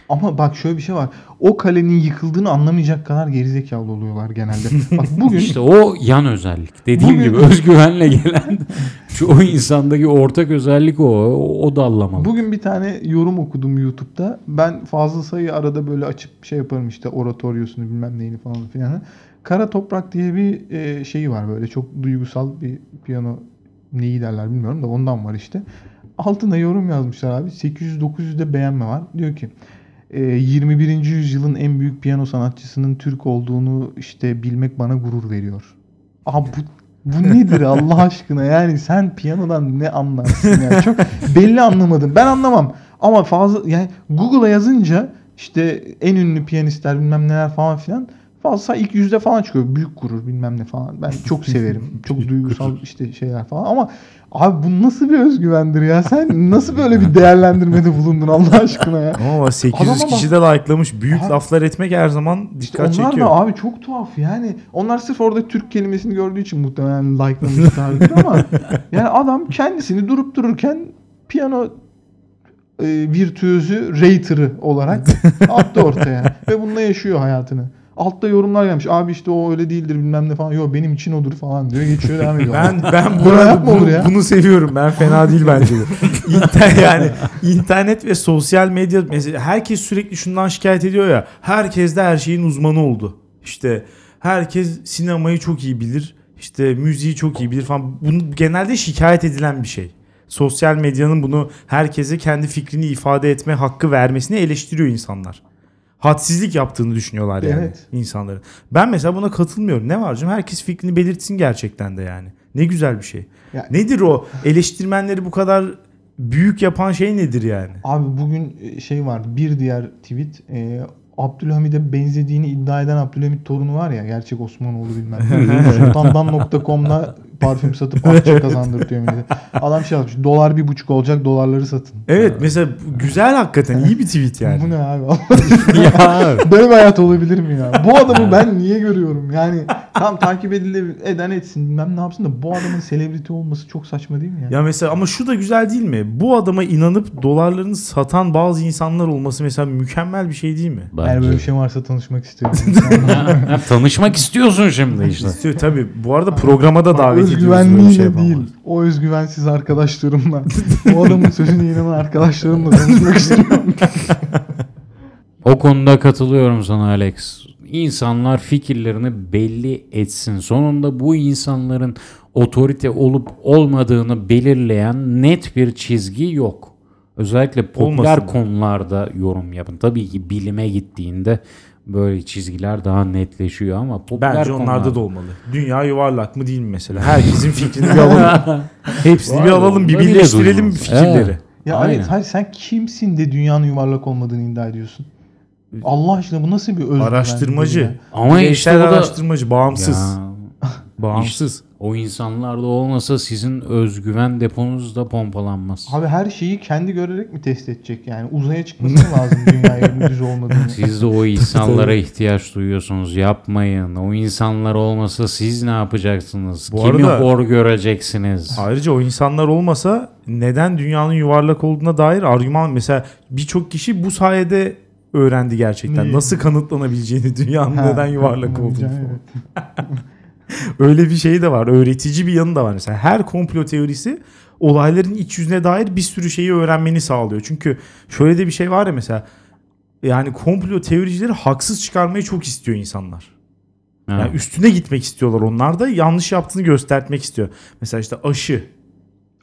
Ama bak şöyle bir şey var. O kalenin yıkıldığını anlamayacak kadar gerizekalı oluyorlar genelde. Bak bugün İşte o yan özellik. Dediğim Bugün- gibi özgüvenle gelen <laughs> çoğu insandaki ortak özellik o. O, o dallamalı. Bugün bir tane yorum okudum YouTube'da. Ben fazla sayı arada böyle açıp şey yaparım işte oratoryosunu bilmem neyini falan filan. Kara Toprak diye bir e, şeyi var böyle çok duygusal bir piyano neyi derler bilmiyorum da ondan var işte. Altına yorum yazmışlar abi. 800-900'de beğenme var. Diyor ki 21. yüzyılın en büyük piyano sanatçısının Türk olduğunu işte bilmek bana gurur veriyor. Abi bu bu nedir Allah aşkına? Yani sen piyanodan ne anlarsın ya? Çok belli anlamadım. Ben anlamam. Ama fazla yani Google'a yazınca işte en ünlü piyanistler bilmem neler falan filan fazla ilk yüzde falan çıkıyor. Büyük gurur bilmem ne falan. Ben çok severim. çok duygusal işte şeyler falan ama abi bu nasıl bir özgüvendir ya? Sen nasıl böyle bir değerlendirmede bulundun Allah aşkına ya? Ama 800 Adama kişi de like'lamış. Büyük Abi- laflar etmek her zaman İşte dikkat onlar çekiyor. da abi çok tuhaf yani. Onlar sırf orada Türk kelimesini gördüğü için muhtemelen like'lamışlardır ama yani adam kendisini durup dururken piyano e, virtüözü rater'ı olarak attı ortaya ve bununla yaşıyor hayatını. Altta yorumlar gelmiş. Abi işte o öyle değildir bilmem ne falan. Yok benim için odur falan diyor. Geçiyor devam ediyor. Ben ben bu arada yapma olur ya. bunu seviyorum. Ben fena değil bence bu. <laughs> İnter, yani internet ve sosyal medya mesela herkes sürekli şundan şikayet ediyor ya. Herkes de her şeyin uzmanı oldu. İşte herkes sinemayı çok iyi bilir. İşte müziği çok iyi bilir falan. Bunu genelde şikayet edilen bir şey. Sosyal medyanın bunu herkese kendi fikrini ifade etme hakkı vermesini eleştiriyor insanlar. Hadsizlik yaptığını düşünüyorlar yani Evet. insanların. Ben mesela buna katılmıyorum. Ne var canım? Herkes fikrini belirtsin gerçekten de yani. Ne güzel bir şey. Ya- Nedir o? Eleştirmenleri bu kadar büyük yapan şey nedir yani? Abi bugün e, şey var bir diğer tweet e, Abdülhamid'e benzediğini iddia eden Abdülhamid torunu var ya gerçek Osmanoğlu bilmem. <laughs> Sultandan.com'da parfüm satıp akçe <laughs> kazandırtıyor millete. Adam şey yapmış dolar bir buçuk olacak dolarları satın. Evet mesela güzel hakikaten iyi bir tweet yani. Bu ne abi? <laughs> ya Böyle bir hayat olabilir mi ya? Bu adamı ben niye görüyorum? Yani tam takip edile eden etsin bilmem ne yapsın da bu adamın selebriti olması çok saçma değil mi ya? Ya mesela ama şu da güzel değil mi? Bu adama inanıp dolarlarını satan bazı insanlar olması mesela mükemmel bir şey değil mi? Eğer böyle bir şey varsa tanışmak istiyorum. <laughs> Tanışmak istiyorsun şimdi işte. İstiyor tabii. Bu arada programa da davet Özgüvenliğiyle şey değil. O özgüvensiz arkadaşlarımla. o adamın sözüne inanan arkadaşlarımla tanışmak istiyorum. <laughs> O konuda katılıyorum sana Alex. İnsanlar fikirlerini belli etsin. Sonunda bu insanların otorite olup olmadığını belirleyen net bir çizgi yok. Özellikle popüler Olmasın. konularda yorum yapın. Tabii ki bilime gittiğinde böyle çizgiler daha netleşiyor ama popüler Bence onlarda konularda- da olmalı. Dünya yuvarlak mı değil mi mesela? <laughs> Herkesin fikrini bir alalım. <laughs> Hepsini bir alalım, bir birleştirelim fikirleri. Evet. Ya Aynen. evet, hayır sen kimsin de dünyanın yuvarlak olmadığını iddia ediyorsun? Allah aşkına bu nasıl bir özgüven? Araştırmacı. Ama Bireysel işte o da araştırmacı, bağımsız. Ya, Bağımsız. o insanlar da olmasa sizin özgüven deponuz da pompalanmaz. Abi her şeyi kendi görerek mi test edecek yani? Uzaya çıkması lazım <laughs> dünyaya düz olmadığını? Siz de o insanlara ihtiyaç duyuyorsunuz. Yapmayın. O insanlar olmasa siz ne yapacaksınız? Bu Kimi arada- hor göreceksiniz? Ayrıca o insanlar olmasa neden dünyanın yuvarlak olduğuna dair argüman mesela birçok kişi bu sayede öğrendi gerçekten. Nasıl kanıtlanabileceğini dünyanın Ha, neden yuvarlak olduğunu. evet. <laughs> <laughs> Öyle bir şey de var. Öğretici bir yanı da var. Mesela her komplo teorisi olayların iç yüzüne dair bir sürü şeyi öğrenmeni sağlıyor. Çünkü şöyle de bir şey var ya mesela yani komplo teoricileri haksız çıkarmayı çok istiyor insanlar. Ha. Yani üstüne gitmek istiyorlar onlar da yanlış yaptığını göstermek istiyor. Mesela işte aşı.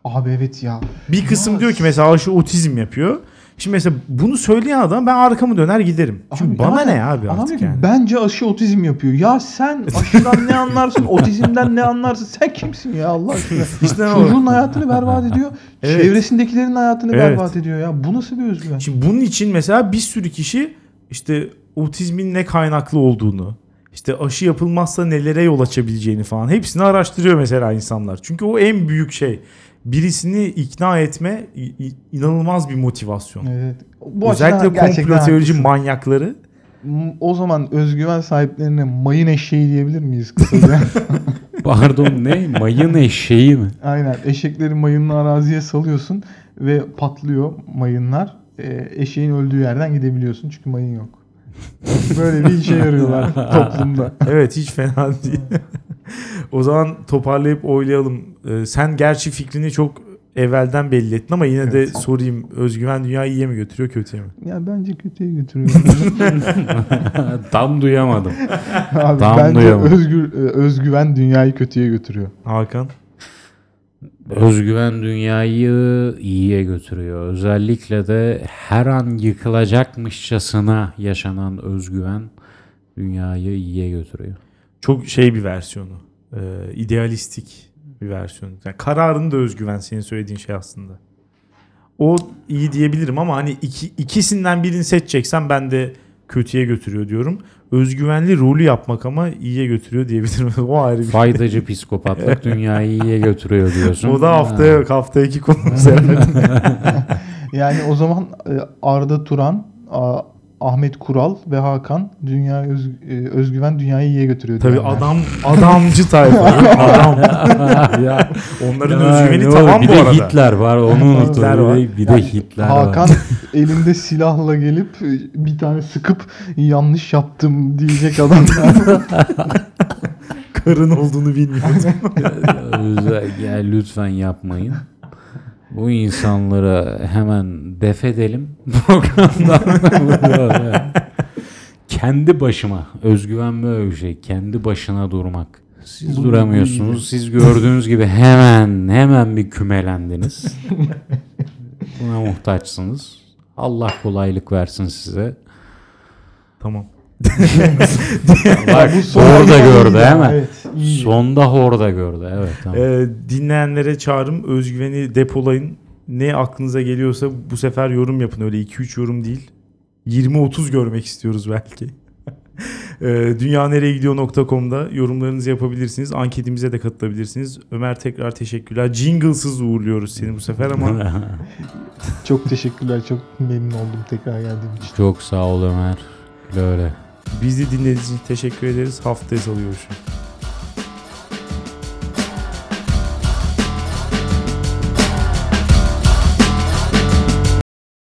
Abi evet ya. Bir kısım Ya diyor ki mesela aşı otizm yapıyor. Şimdi mesela bunu söyleyen adam ben arkamı döner giderim. Çünkü Abi bana yani ne abi artık ki, yani. Bence aşı otizm yapıyor. Ya sen <laughs> aşıdan ne anlarsın? Otizmden ne anlarsın? Sen kimsin ya Allah aşkına? <laughs> İşte. Çocuğun hayatını berbat ediyor. <laughs> Evet. Çevresindekilerin hayatını Evet. berbat ediyor ya. Bu nasıl bir özgüven? Şimdi bunun için mesela bir sürü kişi işte otizmin ne kaynaklı olduğunu, işte aşı yapılmazsa nelere yol açabileceğini falan hepsini araştırıyor mesela insanlar. Çünkü o en büyük şey. Birisini ikna etme inanılmaz bir motivasyon. Evet. Bu Özellikle komplo teorici manyakları. O zaman özgüven sahiplerine mayın eşeği diyebilir miyiz kısaca? <laughs> Pardon ne? Mayın eşeği mi? Aynen. Eşekleri mayınlı araziye salıyorsun ve patlıyor mayınlar. e, eşeğin öldüğü yerden gidebiliyorsun çünkü mayın yok. Böyle bir işe yarıyorlar <laughs> toplumda. Evet hiç fena değil. <laughs> o zaman toparlayıp oylayalım. Ee, sen gerçi fikrini çok evvelden belli ettin ama yine de Evet. sorayım. Özgüven dünyayı iyiye mi götürüyor kötüye mi? Ya bence kötüye götürüyor. <laughs> Tam duyamadım. Abi, Tam bence duyamadım. özgür, e, özgüven dünyayı kötüye götürüyor. Hakan? Özgüven dünyayı iyiye götürüyor. Özellikle de her an yıkılacakmışçasına yaşanan özgüven dünyayı iyiye götürüyor. Çok şey bir versiyonu. Ee, idealistik bir versiyonu. Yani kararında özgüven senin söylediğin şey aslında. O iyi diyebilirim ama hani iki, ikisinden birini seçeceksen ben de kötüye götürüyor diyorum. Özgüvenli rolü yapmak ama iyiye götürüyor diyebilirim. <laughs> o ayrı bir şey. Faydacı psikopatlık <laughs> dünyayı iyiye götürüyor diyorsun. O da haftaya yok. Haftaya iki konumuz <laughs> herhalde. Yani o zaman e, Arda Turan, Ahmet Kural ve Hakan dünya öz- e, özgüven dünyayı iyiye götürüyor. Tabii diyenler. adam adamcı tayfa. <laughs> Adam. <laughs> ya, Onların ya, özgüveni ne tamam bir bu de arada. Hitler var onu unuttum. Hitler Bir de, bir de Yani Hitler Hakan var. <laughs> elinde silahla gelip e, bir tane sıkıp yanlış yaptım diyecek adamlar. Karın olduğunu bilmiyordum. Özel- ya lütfen yapmayın. Bu insanları hemen def edelim <laughs> programdan. Kendi başıma özgüven böyle bir şey. Kendi başına durmak. Siz Bu- bu duramıyorsunuz. Siz gördüğünüz gibi hemen hemen bir kümelendiniz. <laughs> Buna muhtaçsınız. Allah kolaylık versin size. tamam. Bak Bu iyiydi gördü hemen. Evet, iyiydi. Sonda horda gördü. Evet tamam. Ee, dinleyenlere çağrım özgüveni depolayın. Ne aklınıza geliyorsa bu sefer yorum yapın. Öyle 2-3 yorum değil. 20-30 görmek istiyoruz belki. <laughs> Ee, dünyanereyegidiyor.com'da yorumlarınızı yapabilirsiniz. Anketimize de katılabilirsiniz. Ömer tekrar teşekkürler. Jinglesız uğurluyoruz seni bu sefer ama <laughs> Çok teşekkürler. Çok memnun oldum tekrar geldiğim için. Çok sağ ol Ömer. Öyle. Bizi dinlediğiniz için teşekkür ederiz. Haftaya salı görüşürüz.